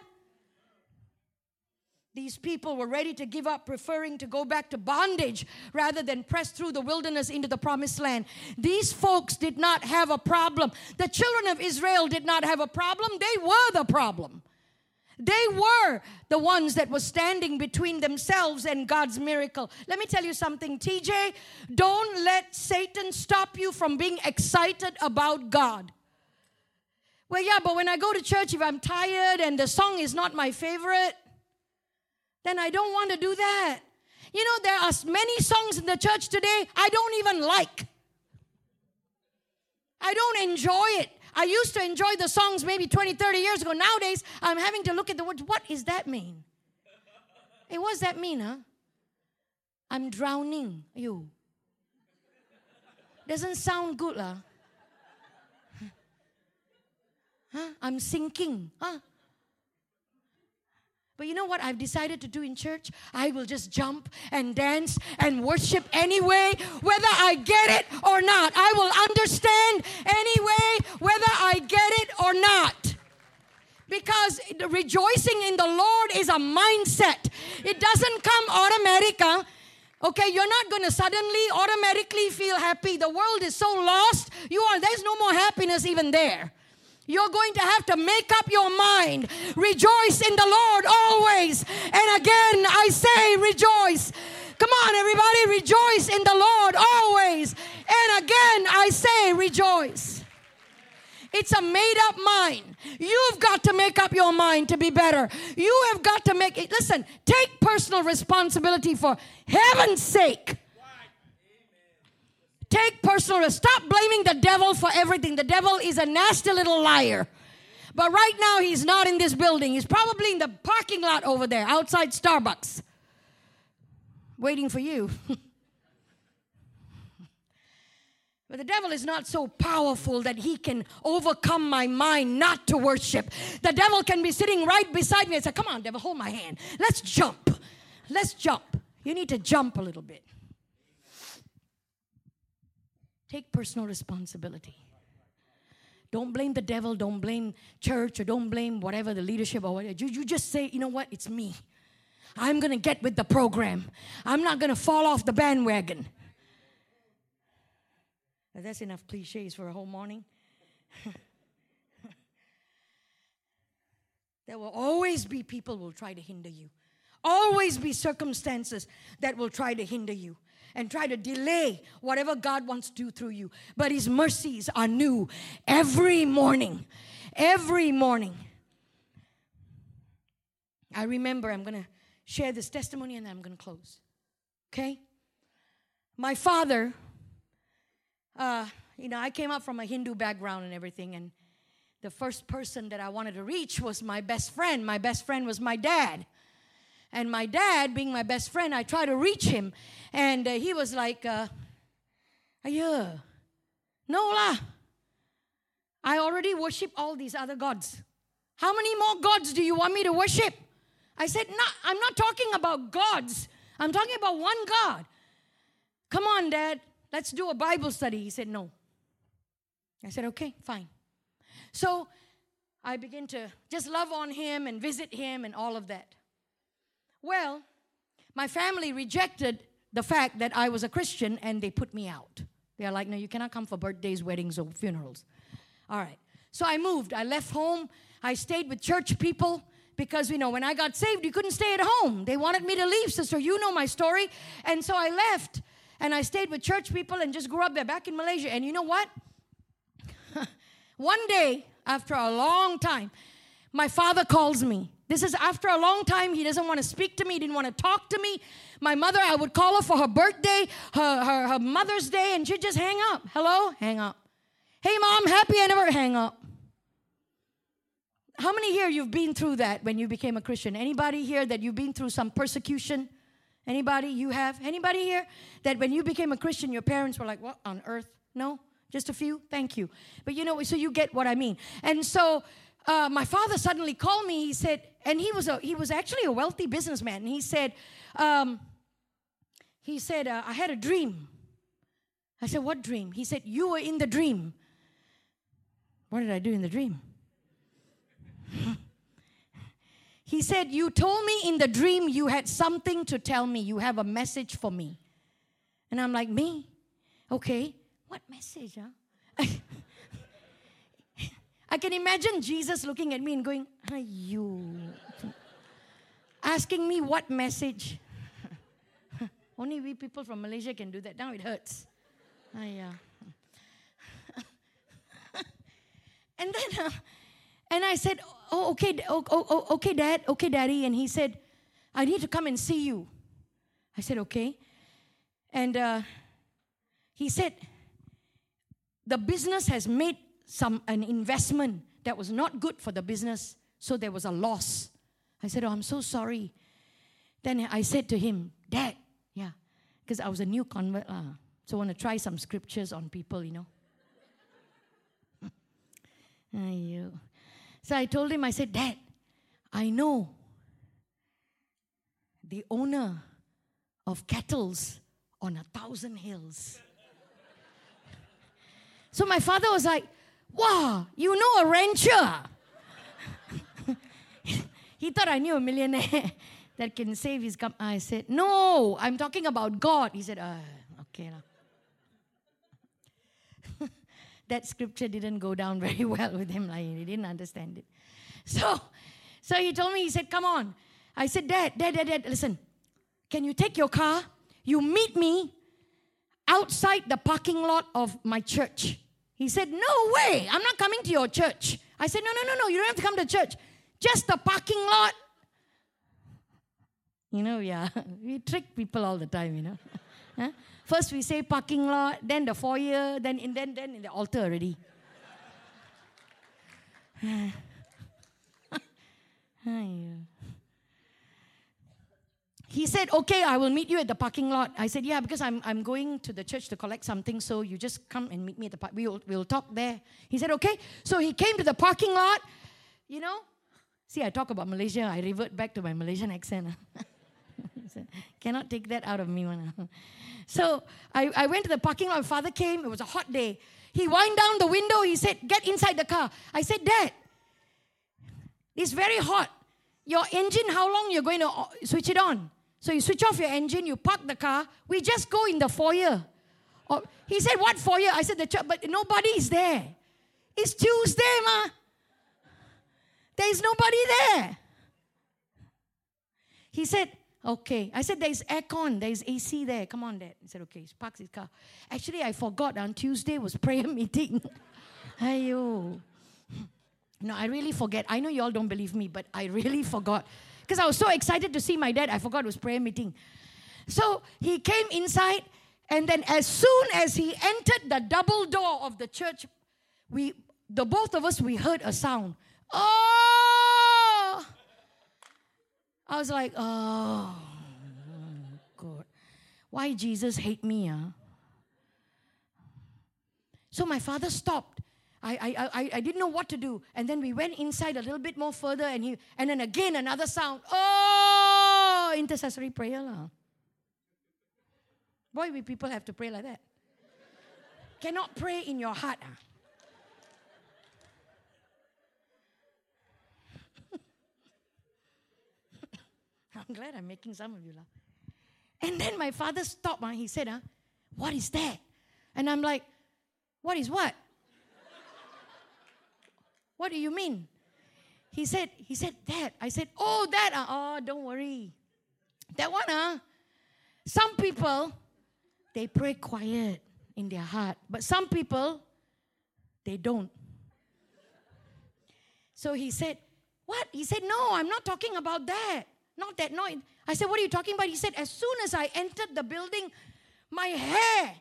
These people were ready to give up, preferring to go back to bondage rather than press through the wilderness into the promised land. These folks did not have a problem. The children of Israel did not have a problem, they were the problem. They were the ones that were standing between themselves and God's miracle. Let me tell you something, TJ. Don't let Satan stop you from being excited about God. Well, yeah, but when I go to church, if I'm tired and the song is not my favorite, then I don't want to do that. You know, there are many songs in the church today I don't even like. I don't enjoy it. I used to enjoy the songs maybe 20, 30 years ago. Nowadays, I'm having to look at the words. What does that mean? Hey, what does that mean, huh? I'm drowning you. Doesn't sound good, lah. Huh? I'm sinking. Huh? But you know what I've decided to do in church? I will just jump and dance and worship anyway, whether I get it or not. I will understand anyway, whether I get it or not. Because rejoicing in the Lord is a mindset, it doesn't come automatic. Okay, you're not going to suddenly automatically feel happy. The world is so lost. You are there's no more happiness even there. You're going to have to make up your mind. Rejoice in the Lord always. And again, I say rejoice. Come on, everybody, rejoice in the Lord always. And again, I say rejoice. It's a made up mind. You've got to make up your mind to be better. You have got to make it. Listen, take personal responsibility for heaven's sake. Take personal, stop blaming the devil for everything. The devil is a nasty little liar. But right now, he's not in this building. He's probably in the parking lot over there, outside Starbucks, waiting for you. [LAUGHS] But the devil is not so powerful that he can overcome my mind not to worship. The devil can be sitting right beside me and say, Come on, devil, hold my hand. Let's jump. Let's jump. You need to jump a little bit. Take personal responsibility. Don't blame the devil, don't blame church, or don't blame whatever the leadership or whatever. You, you just say, you know what, it's me. I'm gonna get with the program. I'm not gonna fall off the bandwagon. That's enough cliches for a whole morning. [LAUGHS] there will always be people who will try to hinder you. Always be circumstances that will try to hinder you and try to delay whatever God wants to do through you. But His mercies are new every morning. Every morning. I remember, I'm going to share this testimony and then I'm going to close. Okay? My father, uh, you know, I came up from a Hindu background and everything, and the first person that I wanted to reach was my best friend. My best friend was my dad. And my dad, being my best friend, I tried to reach him. And uh, he was like, uh, yeah, no lah. I already worship all these other gods. How many more gods do you want me to worship? I said, no, I'm not talking about gods. I'm talking about one God. Come on, Dad, let's do a Bible study. He said, no. I said, okay, fine. So I begin to just love on him and visit him and all of that. Well, my family rejected the fact that I was a Christian and they put me out. They're like, no, you cannot come for birthdays, weddings, or funerals. All right. So I moved. I left home. I stayed with church people because, you know, when I got saved, you couldn't stay at home. They wanted me to leave, sister. You know my story. And so I left and I stayed with church people and just grew up there back in Malaysia. And you know what? [LAUGHS] One day, after a long time, my father calls me this is after a long time. He doesn't want to speak to me. He didn't want to talk to me. My mother, I would call her for her birthday, her, her, her Mother's Day, and she'd just hang up. Hello? Hang up. Hey, mom, happy never hang up. How many here you've been through that when you became a Christian? Anybody here that you've been through some persecution? Anybody you have? Anybody here that when you became a Christian, your parents were like, what on earth? No? Just a few? Thank you. But you know, so you get what I mean. And so uh, my father suddenly called me. He said, and he was a he was actually a wealthy businessman. And he said, um, he said, uh, I had a dream. I said, What dream? He said, You were in the dream. What did I do in the dream? [LAUGHS] he said, You told me in the dream you had something to tell me. You have a message for me. And I'm like, Me? Okay. What message, huh? [LAUGHS] I can imagine Jesus looking at me and going, Are You. Asking me what message. [LAUGHS] Only we people from Malaysia can do that. Now it hurts. Ah, [LAUGHS] yeah. and then, uh, and I said, "Oh, okay, oh, oh, oh, okay, Dad, okay, Daddy." And he said, "I need to come and see you." I said, "Okay," and uh, he said, "The business has made some an investment that was not good for the business, so there was a loss." I said, "Oh, I'm so sorry." Then I said to him, "Dad, yeah, because I was a new convert, uh, so I want to try some scriptures on people, you know." [LAUGHS] So I told him, I said, Dad, I know the owner of cattle's on a thousand hills. [LAUGHS] so my father was like, Wow, you know a rancher. he thought I knew a millionaire [LAUGHS] that can save his company. I said, No, I'm talking about God. He said, uh, Okay. lah." [LAUGHS] that scripture didn't go down [LAUGHS] very well with him. Like he didn't understand it. So, so he told me, he said, Come on. I said, Dad, Dad, Dad, Dad, listen. Can you take your car? You meet me outside the parking lot of my church. He said, No way. I'm not coming to your church. I said, No, no, no, no. You don't have to come to church. Just the parking lot. You know, yeah. [LAUGHS] We trick people all the time, you know. [LAUGHS] First we say parking lot, then the foyer, then in then then in the altar already. [LAUGHS] Aiyo. He said, Okay, I will meet you at the parking lot. I said, Yeah, because I'm, I'm going to the church to collect something, so you just come and meet me at the park. We'll, we'll talk there. He said, Okay. So he came to the parking lot, you know. See, I talk about Malaysia, I revert back to my Malaysian accent. [LAUGHS] Cannot take that out of me. So I, I went to the parking lot. Father came. It was a hot day. He wind down the window. He said, Get inside the car. I said, Dad, it's very hot. Your engine, how long you're going to switch it on? So you switch off your engine, you park the car. We just go in the foyer. Or, he said, What foyer? I said, The church, but nobody is there. It's Tuesday, ma. There is nobody there. He said, Okay. I said, There's aircon, there's AC there. Come on, Dad. He said, Okay, he parks his car. Actually, I forgot on Tuesday was prayer [LAUGHS] meeting. Ayo. No, I really forget. I know you all don't believe me, but I really [LAUGHS] forgot. Because I was so excited to see my dad, I forgot it was prayer meeting. So he came inside, and then as soon as he entered the double door of the church, we the both of us we heard a sound. Oh! I was like, oh, God. Why Jesus hate me, huh? So my father stopped. I, I, I, I didn't know what to do. And then we went inside a little bit more further, and, he, and then again another sound. Oh, intercessory prayer. lah. Why we people have to pray like that? Cannot pray in your heart. ah. [LAUGHS] I'm glad I'm making some of you laugh. And then my father stopped and he said, huh, What is that? And I'm like, What is what? What do you mean? He said, he said, that. I said, oh, that. ah. Oh, don't worry. That one, huh? Some people, they pray quiet in their heart. But some people, they don't. So he said, What? He said, No, I'm not talking about that. Not that noise. I said, What are you talking about? He said, As soon as I entered the building, my hair,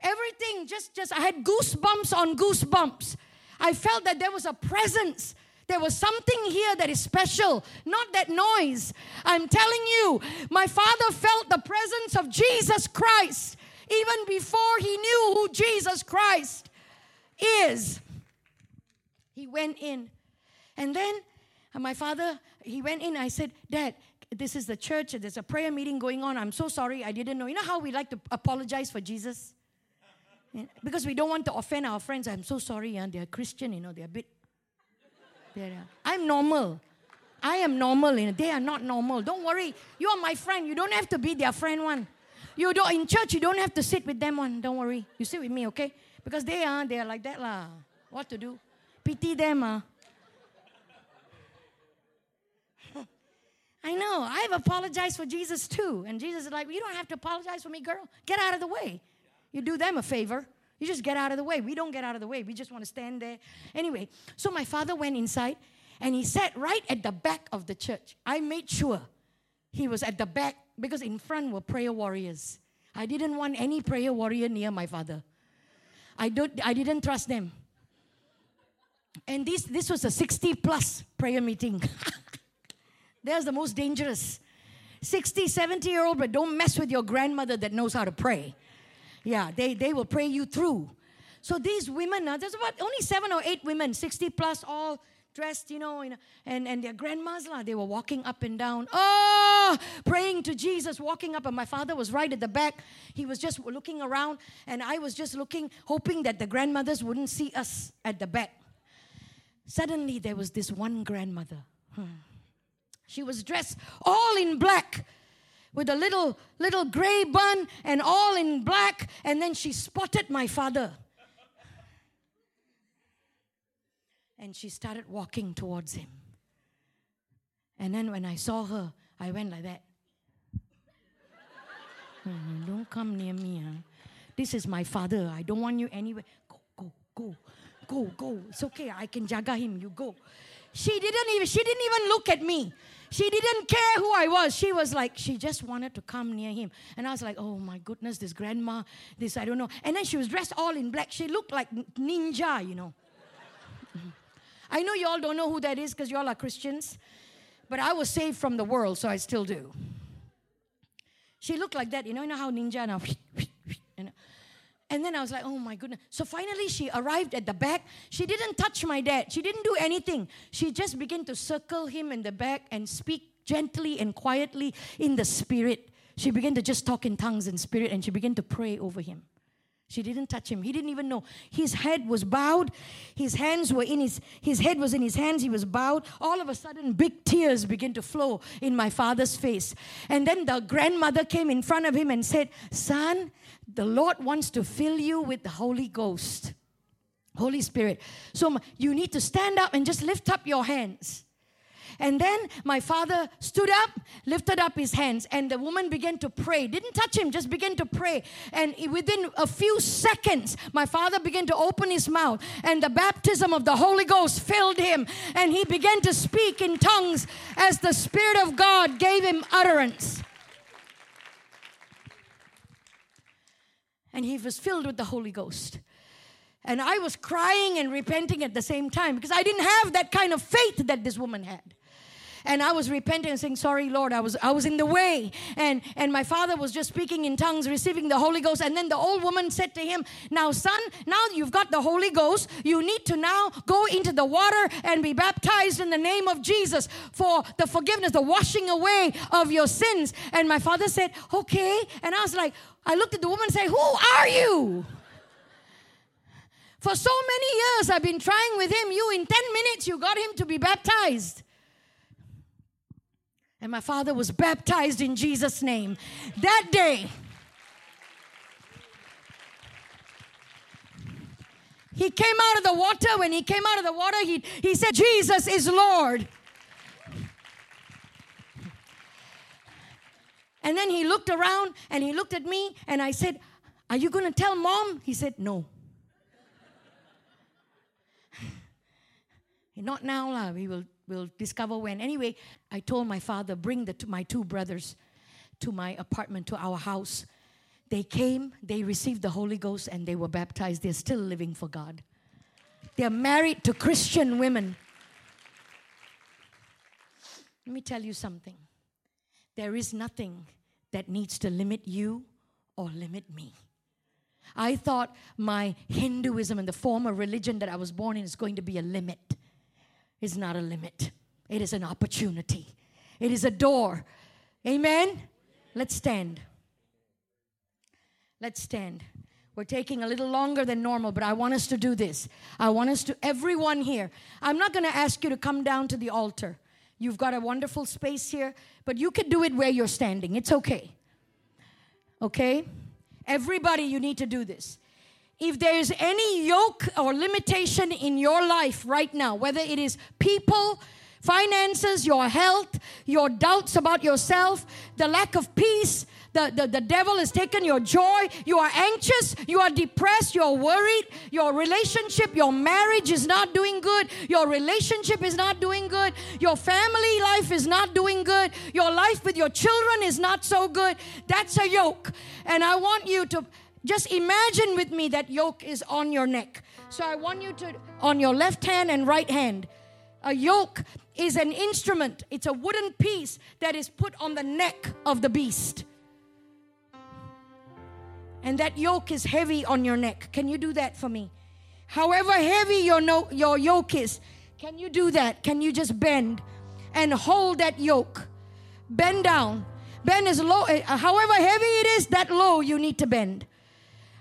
everything, just, just, I had goosebumps on goosebumps. I felt that there was a presence. There was something here that is special, not that noise. I'm telling you, my father felt the presence of Jesus Christ even before he knew who Jesus Christ is. He went in. And then uh, my father, he went in. I said, Dad, this is the church. There's a prayer meeting going on. I'm so sorry. I didn't know. You know how we like to apologize for Jesus? Because we don't want to offend our friends. I'm so sorry, yeah, they're Christian, you know, they're a bit. They're, uh, I'm normal. I am normal, you know, they are not normal. Don't worry, you are my friend. You don't have to be their friend one. You don't in church. You don't have to sit with them one. Don't worry. You sit with me, okay? Because they are they are like that lah. What to do? Pity them, ah. [LAUGHS] I know. I've apologized for Jesus too. And Jesus is like, You don't have to apologize for me, girl. Get out of the way. You do them a favor. You just get out of the way. We don't get out of the way. We just want to stand there. Anyway, so my father went inside and he sat right at the back of the church. I made sure he was at the back because in front were prayer warriors. I didn't want any prayer warrior near my father. I, don't, I didn't trust them. And this, this was a 60 plus prayer meeting. [LAUGHS] There's the most dangerous. 60, 70 year old, but don't mess with your grandmother that knows how to pray. Yeah, they, they will pray you through. So these women, uh, there's about only seven or eight women, 60 plus, all dressed, you know, in and, and their grandmas, lah, they were walking up and down, oh, praying to Jesus, walking up. And my father was right at the back. He was just looking around, and I was just looking, hoping that the grandmothers wouldn't see us at the back. Suddenly, there was this one grandmother. Hmm. She was dressed all in black with a little little gray bun and all in black and then she spotted my father. And she started walking towards him. And then when I saw her, I went like that. "Hmm, Don't come near me. Huh? This is my father. I don't want you anywhere. Go, go, go, go, go. It's okay. I can jaga him. You go. She didn't even. She didn't even look at me. She didn't care who I was. She was like, she just wanted to come near him. And I was like, oh my goodness, this grandma, this I don't know. And then she was dressed all in black. She looked like ninja, you know. I know you all don't know who that is because you all are Christians, but I was saved from the world, so I still do. She looked like that, you know, you know how ninja now. [LAUGHS] And, then I was like, oh my goodness. So finally, she arrived at the back. She didn't touch my dad, she didn't do anything. She just began to circle him in the back and speak gently and quietly in the spirit. She began to just talk in tongues and spirit, and she began to pray over him. She didn't touch him. He didn't even know. His head was bowed. His hands were in his his head was in his hands. He was bowed. All of a sudden big tears began to flow in my father's face. And then the grandmother came in front of him and said, "Son, the Lord wants to fill you with the Holy Ghost." Holy Spirit. So you need to stand up and just lift up your hands. And then my father stood up, lifted up his hands, and the woman began to pray. Didn't touch him, just began to pray. And within a few seconds, my father began to open his mouth, and the baptism of the Holy Ghost filled him. And he began to speak in tongues as the Spirit of God gave him utterance. And he was filled with the Holy Ghost. And I was crying and repenting at the same time because I didn't have that kind of faith that this woman had. And I was repenting and saying, Sorry, Lord, I was I was in the way. And and my father was just speaking in tongues, receiving the Holy Ghost. And then the old woman said to him, Now, son, now you've got the Holy Ghost, you need to now go into the water and be baptized in the name of Jesus for the forgiveness, the washing away of your sins. And my father said, Okay. And I was like, I looked at the woman and said, Who are you? For so many years, I've been trying with him. You, in 10 minutes, you got him to be baptized. And my father was baptized in Jesus' name. That day, he came out of the water. When he came out of the water, he, he said, Jesus is Lord. And then he looked around and he looked at me and I said, Are you going to tell mom? He said, No. [LAUGHS] Not now, lah. We will will discover when. Anyway, I told my father, bring the my two brothers to my apartment, to our house. They came, they received the Holy Ghost, and they were baptized. They're still living for God. They're married to Christian women. Let me tell you something. There is nothing that needs to limit you or limit me. I thought my Hinduism and the form of religion that I was born in is going to be a limit. It's not a limit, it is an opportunity, it is a door. Amen? Let's stand. Let's stand. We're taking a little longer than normal, but I want us to do this. I want us to, everyone here, I'm not going to ask you to come down to the altar. You've got a wonderful space here, but you can do it where you're standing. It's okay. Okay? Everybody, you need to do this. If there's any yoke or limitation in your life right now, whether it is people, finances, your health, your doubts about yourself, the lack of peace, the, the, the devil has taken your joy, you are anxious, you are depressed, you're worried, your relationship, your marriage is not doing good, your relationship is not doing good, your family life is not doing good, your life with your children is not so good, that's a yoke. And I want you to just imagine with me that yoke is on your neck. So I want you to, on your left hand and right hand, a yoke is an instrument, it's a wooden piece that is put on the neck of the beast. And that yoke is heavy on your neck. Can you do that for me? However heavy your, no, your yoke is, can you do that? Can you just bend and hold that yoke? Bend down. Bend as low, uh, however heavy it is, that low you need to bend.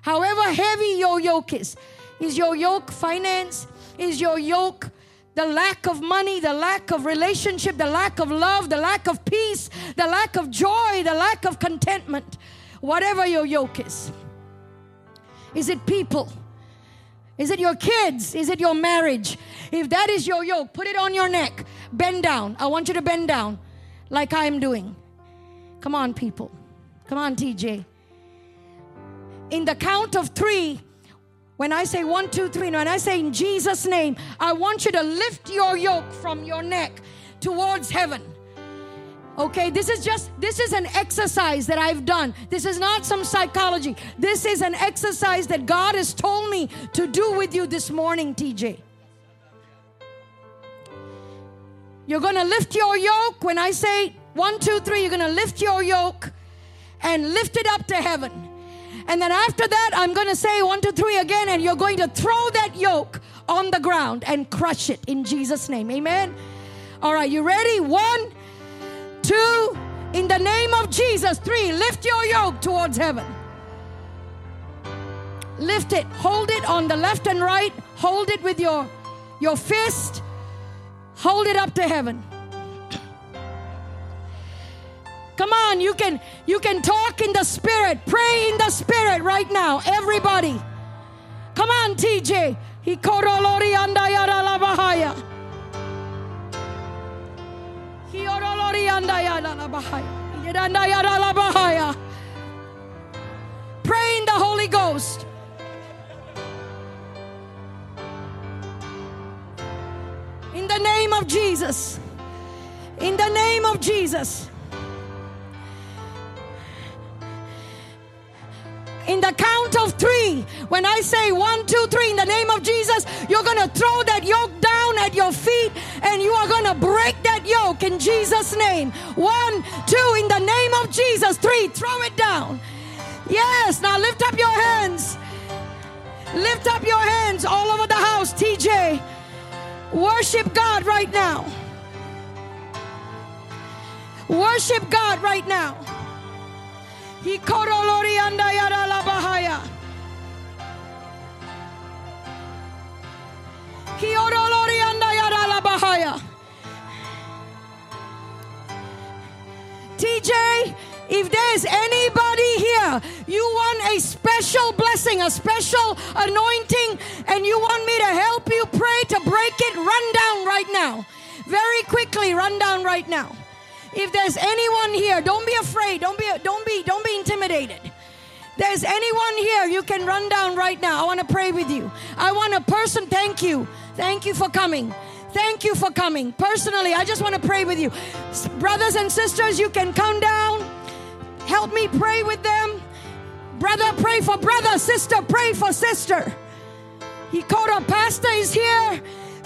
However heavy your yoke is. Is your yoke finance? Is your yoke the lack of money, the lack of relationship, the lack of love, the lack of peace, the lack of joy, the lack of contentment, whatever your yoke is. Is it people? Is it your kids? Is it your marriage? If that is your yoke, put it on your neck. Bend down. I want you to bend down like I am doing. Come on, people. Come on, TJ. In the count of three, when I say one, two, three, when I say in Jesus' name, I want you to lift your yoke from your neck towards heaven. Okay, this is just this is an exercise that I've done. This is not some psychology. This is an exercise that God has told me to do with you this morning, TJ. You're to lift your yoke when I say one, two, three. You're to lift your yoke and lift it up to heaven. And then after that, I'm going to say one, two, three again, and you're going to throw that yoke on the ground and crush it in Jesus' name. Amen. All right, you ready? One, two, in the name of Jesus. Three, lift your yoke towards heaven. Lift it, hold it on the left and right, hold it with your, your fist, hold it up to heaven. Come on, you can you can talk in the spirit, pray in the spirit right now, everybody. Come on, TJ. Pray in the Holy Ghost. In the name of Jesus. In the name of Jesus. In the count of three, when I say one, two, three, in the name of Jesus, you're going to throw that yoke down at your feet and you are going to break that yoke in Jesus' name. One, two, in the name of Jesus. Three, throw it down. Yes, now lift up your hands. Lift up your hands all over the house, TJ. Worship God right now. Worship God right now. TJ, if there's anybody here, you want a special blessing, a special anointing, and you want me to help you pray to break it, run down right now. Very quickly, run down right now. If there's anyone here, don't be afraid. Don't be don't be don't be intimidated. There's anyone here, you can run down right now. I want to pray with you. I want a person thank you. Thank you for coming. Thank you for coming. Personally, I just want to pray with you. Brothers and sisters, you can come down. Help me pray with them. Brother, pray for brother. Sister, pray for sister. He called a pastor is here.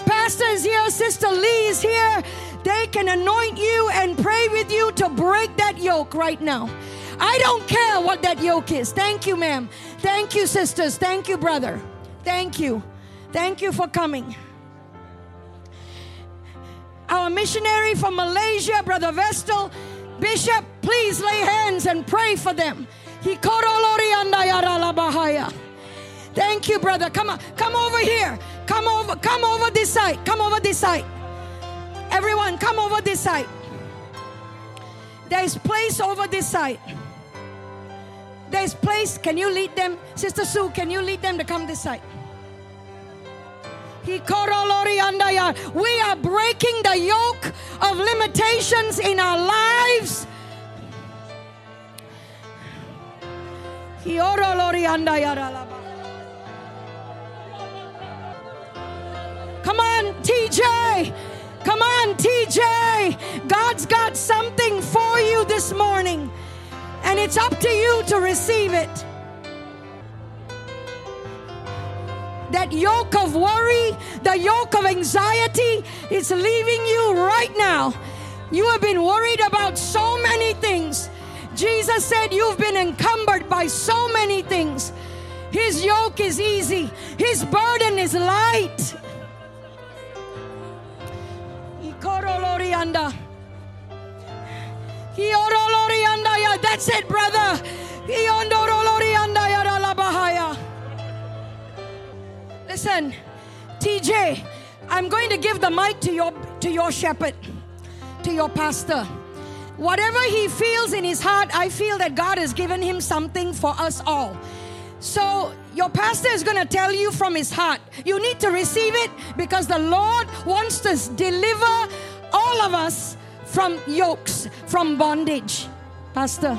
Pastor is here. Sister Lee is here. They can anoint you and pray with you to break that yoke right now. I don't care what that yoke is. Thank you, ma'am. Thank you, sisters. Thank you, brother. Thank you. Thank you for coming. Our missionary from Malaysia, Brother Vestal, Bishop, please lay hands and pray for them. He Thank you, brother. Come on. Come over here. Come over. Come over this side. Come over this side. Everyone, come over this side. There is place over this side. There's place. Can you lead them? Sister Sue, can you lead them to come this side? We are breaking the yoke of limitations in our lives. Come on, TJ. Come on, TJ. God's got something for you this morning, and it's up to you to receive it. That yoke of worry, the yoke of anxiety, is leaving you right now. You have been worried about so many things. Jesus said, You've been encumbered by so many things. His yoke is easy, His burden is light. That's it, brother. Listen, TJ, I'm going to give the mic to your to your shepherd, to your pastor. Whatever he feels in his heart, I feel that God has given him something for us all. So, your pastor is going to tell you from his heart. You need to receive it because the Lord wants to deliver all of us from yokes, from bondage. Pastor.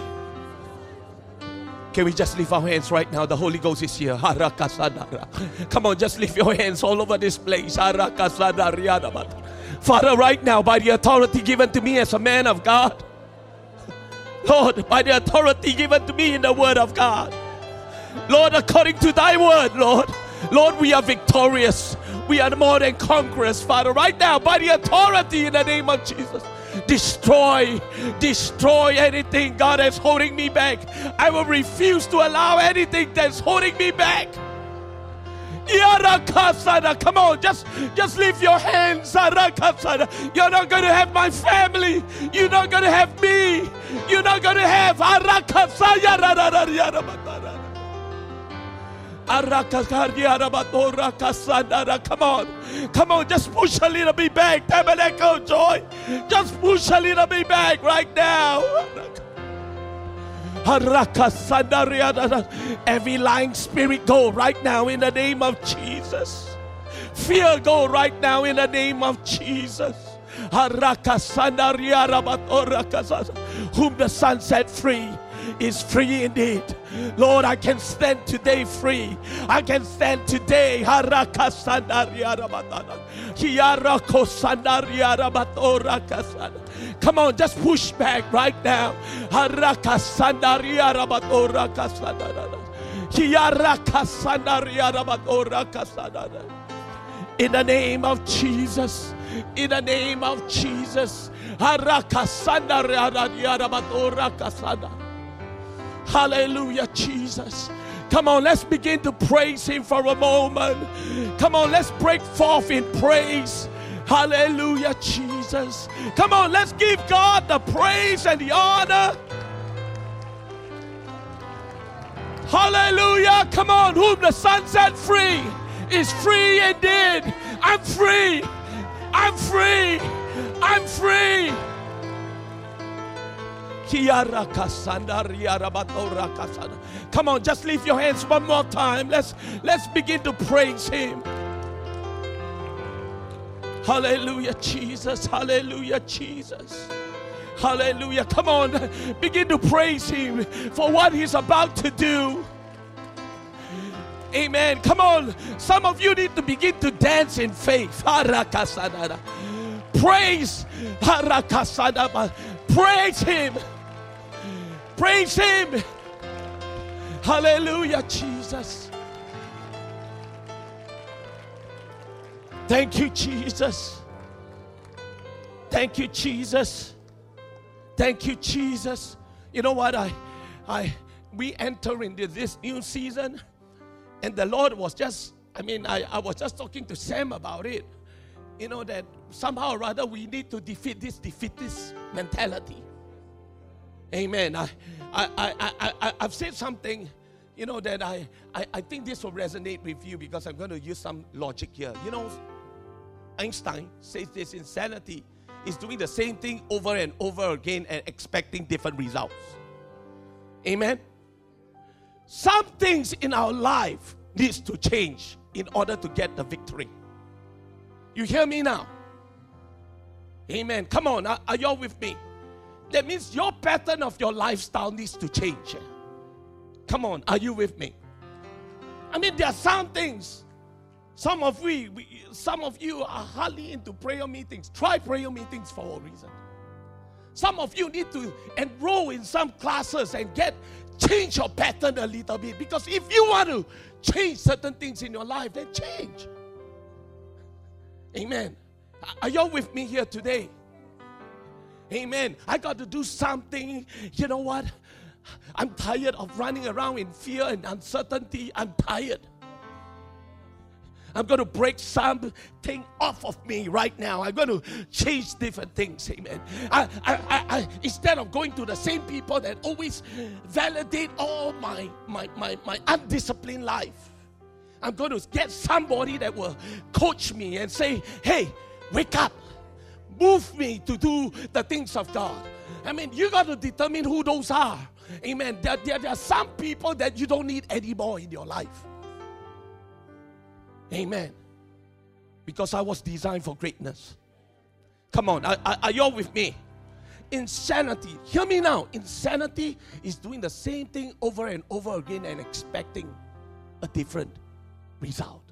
Can we just lift our hands right now? The Holy Ghost is here. Come on, just lift your hands all over this place. Father, right now, by the authority given to me as a man of God, Lord, by the authority given to me in the Word of God, Lord, according to Thy Word, Lord, Lord, we are victorious. We are more than conquerors, Father. Right now, by the authority in the name of Jesus, destroy, destroy anything God is holding me back. I will refuse to allow anything that's holding me back. Come on, just just lift your hands. You're not going to have my family. You're not going to have me. You're not going to have. Come on. Come on. Just push a little bit back. Tabernacle joy. Just push a little bit back right now. Every lying spirit go right now in the name of Jesus. Fear go right now in the name of Jesus. Whom the Son set free is free indeed. Lord, I can stand today free. I can stand today. Come on, just push back right now. In the name of Jesus. In the name of Jesus. Hallelujah, Jesus. Come on, let's begin to praise Him for a moment. Come on, let's break forth in praise. Hallelujah, Jesus. Come on, let's give God the praise and the honor. Hallelujah. Come on, whom the Son set free is free indeed. I'm free. I'm free. I'm free. Come on, just lift your hands one more time. Let's let's begin to praise him. Hallelujah, Jesus. Hallelujah, Jesus. Hallelujah. Come on, begin to praise him for what he's about to do. Amen. Come on. Some of you need to begin to dance in faith. Praise. Praise him. Praise Him. Hallelujah, Jesus. Thank you, Jesus. Thank you, Jesus. Thank you, Jesus. You know what? I, I, we enter into this new season, and the Lord was just, I mean, I, I was just talking to Sam about it. You know, that somehow or rather we need to defeat this defeatist mentality. Amen. I, I, I, I, I, have said something, you know, that I, I, I think this will resonate with you because I'm going to use some logic here. You know, Einstein says this insanity is doing the same thing over and over again and expecting different results. Amen. Some things in our life needs to change in order to get the victory. You hear me now? Amen. Come on, are, are y'all with me? That means your pattern of your lifestyle needs to change. Come on, are you with me? I mean, there are some things. Some of we, we, some of you are hardly into prayer meetings. Try prayer meetings for a reason. Some of you need to enroll in some classes and get change your pattern a little bit. Because if you want to change certain things in your life, then change. Amen. Are y'all with me here today? Amen. I got to do something. You know what? I'm tired of running around in fear and uncertainty. I'm tired. I'm going to break something off of me right now. I'm going to change different things. Amen. I, I, I, instead of going to the same people that always validate all my, my, my, my undisciplined life, I'm going to get somebody that will coach me and say, hey, wake up. Move me to do the things of God. I mean, you got to determine who those are. Amen. There, there, there are some people that you don't need anymore in your life. Amen. Because I was designed for greatness. Come on, are, are you all with me? Insanity, hear me now. Insanity is doing the same thing over and over again and expecting a different result.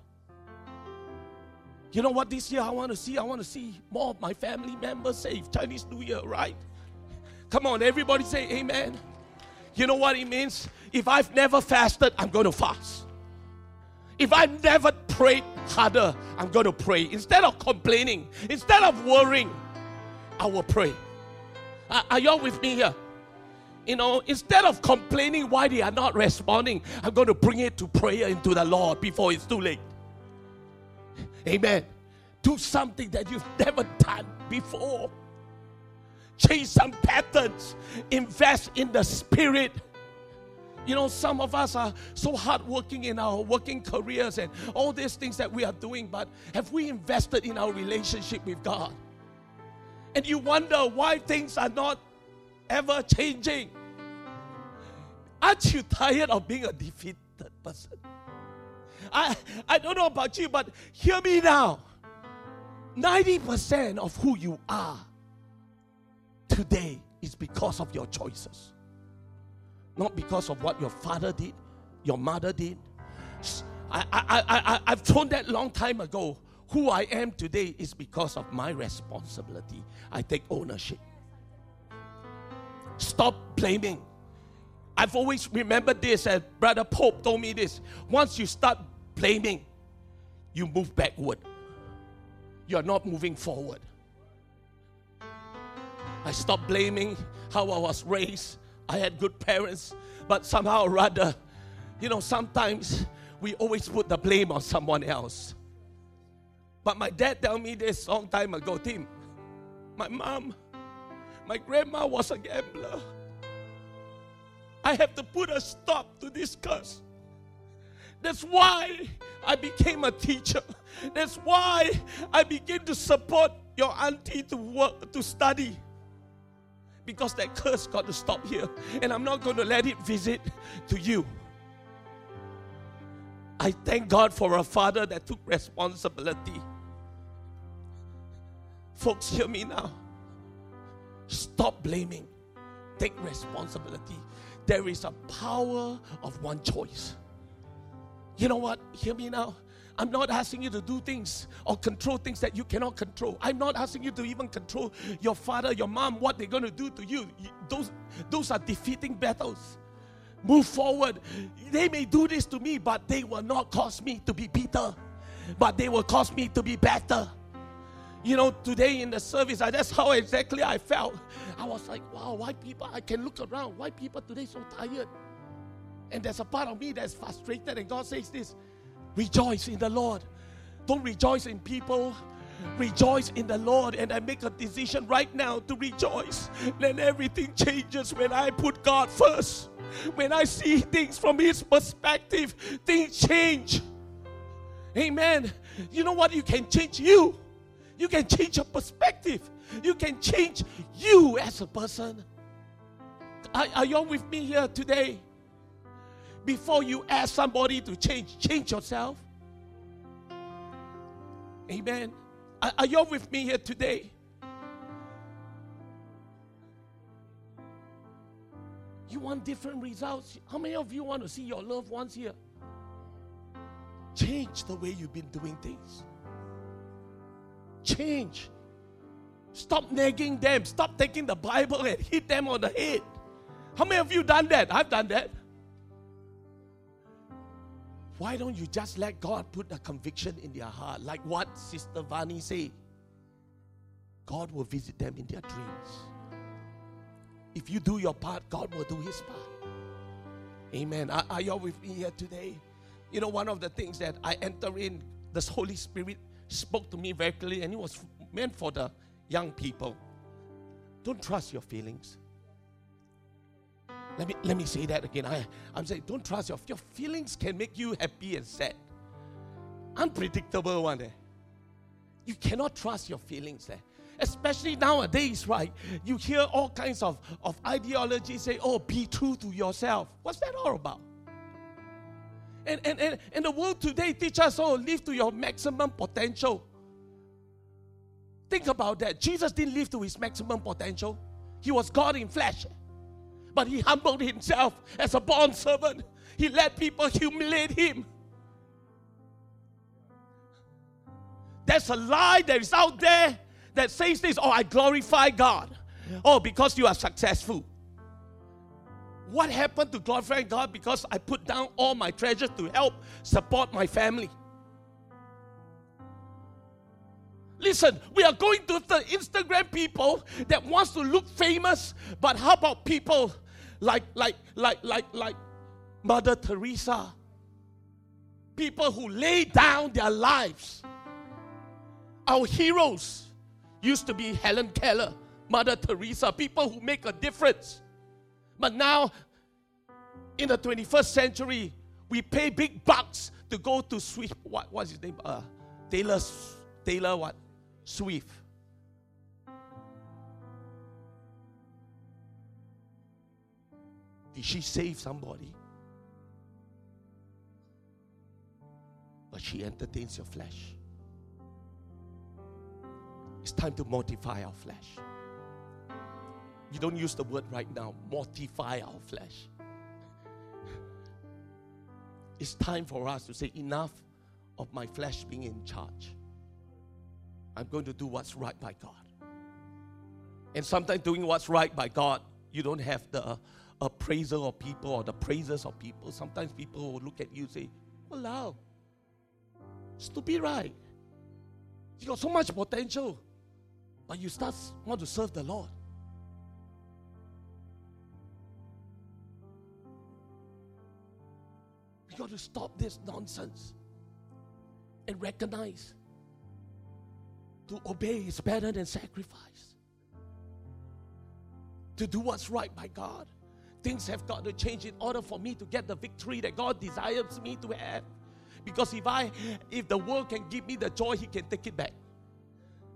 You know what this year I want to see? I want to see more of my family members saved. Chinese New Year, right? Come on, everybody say amen. You know what it means? If I've never fasted, I'm going to fast. If I've never prayed harder, I'm going to pray. Instead of complaining, instead of worrying, I will pray. Are, are y'all with me here? You know, instead of complaining why they are not responding, I'm going to bring it to prayer into the Lord before it's too late. Amen. Do something that you've never done before. Change some patterns. Invest in the Spirit you know, some of us are so hardworking in our working careers and all these things that we are doing, but have we invested in our relationship with God? And you wonder why things are not ever changing. Aren't you tired of being a defeated person? I, I don't know about you, but hear me now. 90% of who you are today is because of your choices not because of what your father did, your mother did. I, I, I, I've told that long time ago. Who I am today is because of my responsibility. I take ownership. Stop blaming. I've always remembered this, and Brother Pope told me this. Once you start blaming, you move backward. You're not moving forward. I stopped blaming how I was raised. I had good parents, but somehow or rather, you know, sometimes we always put the blame on someone else. But my dad told me this long time ago, Tim. My mom, my grandma was a gambler. I have to put a stop to this curse. That's why I became a teacher. That's why I began to support your auntie to work to study because that curse got to stop here. And I'm not going to let it visit to you. I thank God for a father that took responsibility. Folks, hear me now. Stop blaming. Take responsibility. There is a power of one choice. You know what? Hear me now. I'm not asking you to do things or control things that you cannot control. I'm not asking you to even control your father, your mom, what they're going to do to you. Those, those are defeating battles. Move forward. They may do this to me, but they will not cause me to be bitter, but they will cause me to be better. You know, today in the service, I, that's how exactly I felt. I was like, wow, why people, I can look around, why people today so tired? And there's a part of me that's frustrated, and God says this Rejoice in the Lord. Don't rejoice in people. Rejoice in the Lord, and I make a decision right now to rejoice. Then everything changes when I put God first. When I see things from His perspective, things change. Amen. You know what? You can change you. You can change your perspective. You can change you as a person. Are, are you all with me here today? Before you ask somebody to change, change yourself. Amen. Are, are you with me here today? You want different results? How many of you want to see your loved ones here? Change the way you've been doing things. Change. Stop nagging them. Stop taking the Bible and hit them on the head. How many of you done that? I've done that. Why don't you just let God put a conviction in their heart? Like what Sister Vani said. God will visit them in their dreams. If you do your part, God will do his part. Amen. Are, are you with me here today? You know, one of the things that I enter in, the Holy Spirit spoke to me very clearly, and it was meant for the young people. Don't trust your feelings. Let me, let me say that again. I, I'm saying, don't trust your, your feelings can make you happy and sad. Unpredictable one. Eh? You cannot trust your feelings. Eh? Especially nowadays, right? You hear all kinds of, of ideologies say, oh, be true to yourself. What's that all about? And, and, and, and the world today teaches us, oh, live to your maximum potential. Think about that. Jesus didn't live to his maximum potential. He was God in flesh. But he humbled himself as a born servant. He let people humiliate him. There's a lie that is out there that says this oh, I glorify God. Oh, because you are successful. What happened to glorifying God? Because I put down all my treasures to help support my family. Listen, we are going to the Instagram people that wants to look famous, but how about people like like like like like Mother Teresa? People who lay down their lives. Our heroes used to be Helen Keller, Mother Teresa, people who make a difference. But now, in the 21st century, we pay big bucks to go to Swift. What was his name? Uh, Taylor, Taylor what? Swift. Did she save somebody? But she entertains your flesh. It's time to mortify our flesh. You don't use the word right now, mortify our flesh. [LAUGHS] It's time for us to say, enough of my flesh being in charge. I'm going to do what's right by God. And sometimes doing what's right by God, you don't have the appraisal of people or the praises of people. Sometimes people will look at you and say, Wow, stupid, right? You got so much potential, but you start want to serve the Lord. We got to stop this nonsense and recognize to obey is better than sacrifice. To do what's right by God. Things have got to change in order for me to get the victory that God desires me to have. Because if I if the world can give me the joy, he can take it back.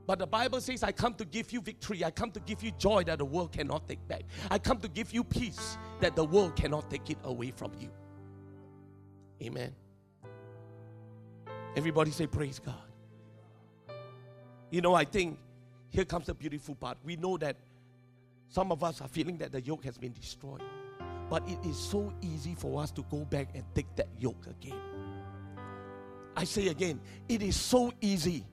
But the Bible says, I come to give you victory. I come to give you joy that the world cannot take back. I come to give you peace that the world cannot take it away from you. Amen. Everybody say, Praise God. You know, I think here comes the beautiful part. We know that some of us are feeling that the yoke has been destroyed. But it is so easy for us to go back and take that yoke again. I say again, it is so easy.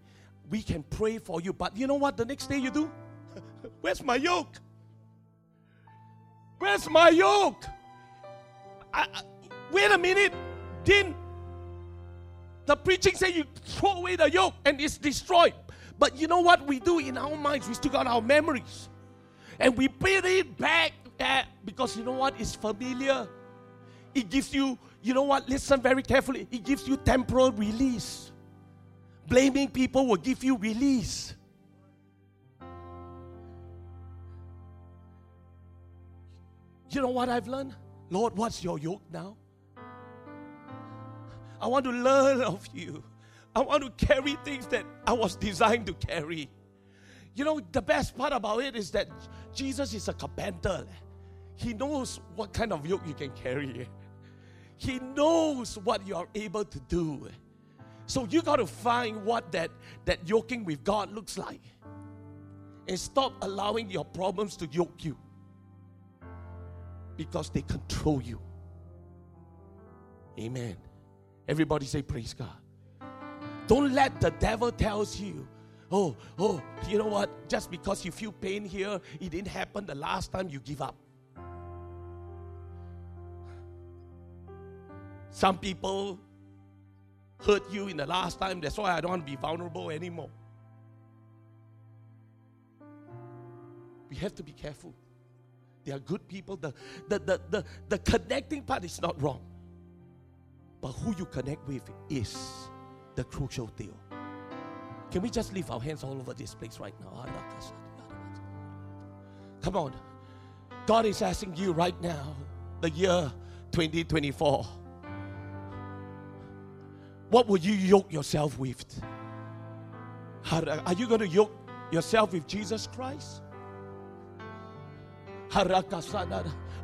We can pray for you, but you know what the next day you do? [LAUGHS] Where's my yoke? Where's my yoke? I, I, wait a minute. Didn't the preaching say you throw away the yoke and it's destroyed? But you know what we do in our minds? We still got our memories. And we put it back because you know what? It's familiar. It gives you, you know what? Listen very carefully. It gives you temporal release. Blaming people will give you release. You know what I've learned? Lord, what's your yoke now? I want to learn of you. I want to carry things that I was designed to carry. You know, the best part about it is that Jesus is a carpenter. He knows what kind of yoke you can carry. He knows what you are able to do. So you got to find what that, that yoking with God looks like. And stop allowing your problems to yoke you. Because they control you. Amen. Everybody say praise God. Don't let the devil tells you, oh, oh, you know what? Just because you feel pain here, it didn't happen the last time you give up. Some people hurt you in the last time. That's why I don't want to be vulnerable anymore. We have to be careful. They are good people. The, the, the, the, the connecting part is not wrong. But who you connect with is the crucial deal. Can we just lift our hands all over this place right now? Ah, Come on. God is asking you right now, the year 2024. What will you yoke yourself with? Are you going to yoke yourself with Jesus Christ?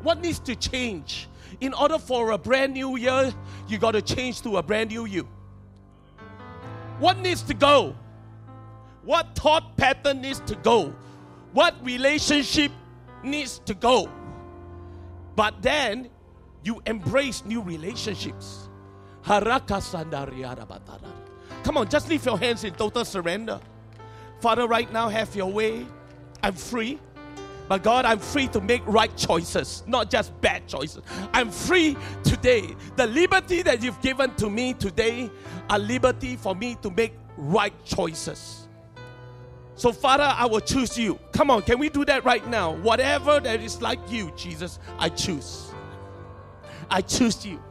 What needs to change? In order for a brand new year, you got to change to a brand new you. What needs to go? What thought pattern needs to go? What relationship needs to go? But then you embrace new relationships. Come on, just leave your hands in total surrender. Father, right now, have your way. I'm free. But God, I'm free to make right choices, not just bad choices. I'm free today. The liberty that you've given to me today, a liberty for me to make right choices. So, Father, I will choose you. Come on, can we do that right now? Whatever that is like you, Jesus, I choose. I choose you.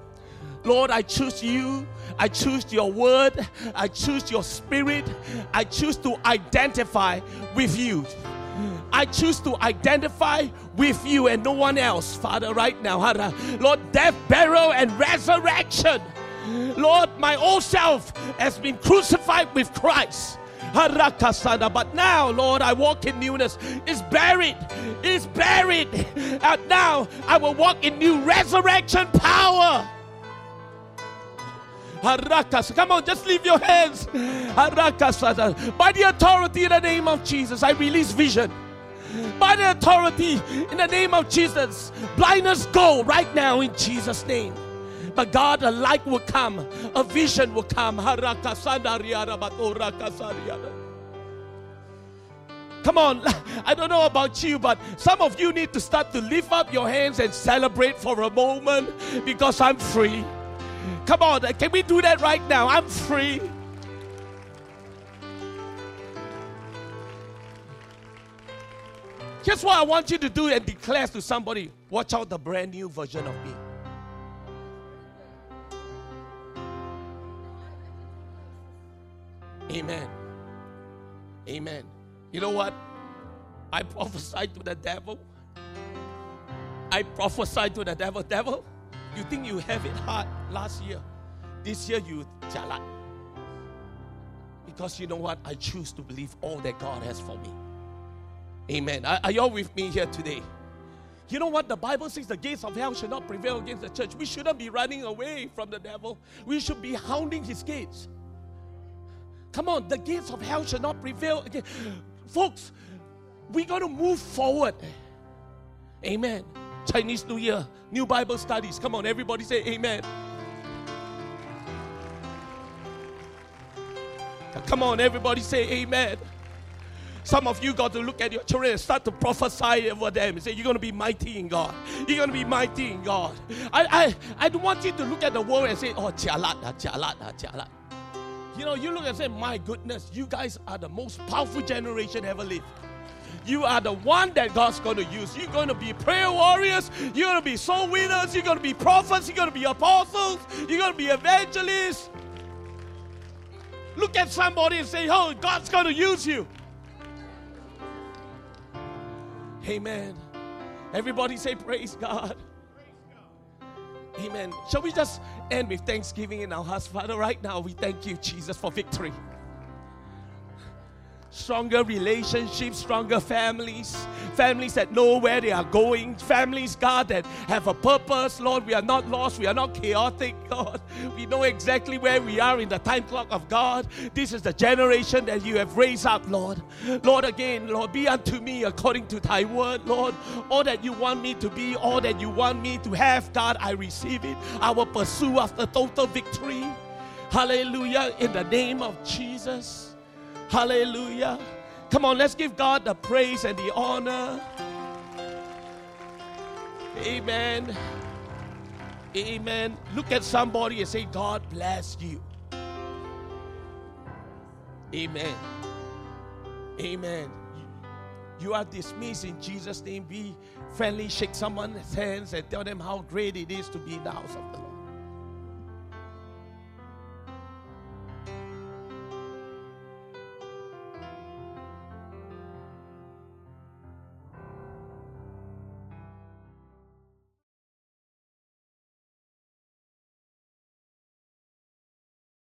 Lord, I choose you. I choose your word. I choose your spirit. I choose to identify with you. I choose to identify with you and no one else, Father, right now. Lord, death, burial, and resurrection. Lord, my old self has been crucified with Christ. But now, Lord, I walk in newness. It's buried. It's buried. And now I will walk in new resurrection power. Come on, just leave your hands. By the authority in the name of Jesus, I release vision. By the authority in the name of Jesus, blindness go right now in Jesus' name. But God, a light will come, a vision will come. Come on, [LAUGHS] I don't know about you, but some of you need to start to lift up your hands and celebrate for a moment because I'm free. Come on, can we do that right now? I'm free. Here's what I want you to do and declare to somebody watch out the brand new version of me. Amen. Amen. You know what? I prophesied to the devil. I prophesied to the devil, devil, you think you have it hard last year. This year you jalat. Because you know what? I choose to believe all that God has for me. Amen. Are, are you all with me here today? You know what? The Bible says the gates of hell should not prevail against the church. We shouldn't be running away from the devil. We should be hounding his gates. Come on, the gates of hell should not prevail again. Folks, we got to move forward. Amen. Chinese New Year, new Bible studies. Come on, everybody say amen. Come on, everybody say amen. Some of you got to look at your children and start to prophesy over them and say, You're going to be mighty in God. You're going to be mighty in God. I, I, I don't want you to look at the world and say, Oh, jalat, jalat, jalat. You know, you look and say, My goodness, you guys are the most powerful generation ever lived. You are the one that God's going to use. You're going to be prayer warriors. You're going to be soul winners. You're going to be prophets. You're going to be apostles. You're going to be evangelists. Look at somebody and say, Oh, God's going to use you. Amen. Everybody say, Praise God. Amen. Shall we just end with thanksgiving in our hearts? Father, right now we thank you, Jesus, for victory stronger relationships, stronger families, families that know where they are going, families, God, that have a purpose. Lord, we are not lost, we are not chaotic, [LAUGHS] God. We know exactly where we are in the time clock of God. This is the generation that you have raised up, Lord. Lord, again, Lord, be unto me according to thy word, Lord. All that you want me to be, all that you want me to have, God, I receive it. I will pursue after total victory. Hallelujah. In the name of Jesus. Hallelujah. Come on, let's give God the praise and the honor. Amen. Amen. Look at somebody and say, God bless you. Amen. Amen. You are dismissed in Jesus' name. Be friendly, shake someone's hands, and tell them how great it is to be in the house of the Lord.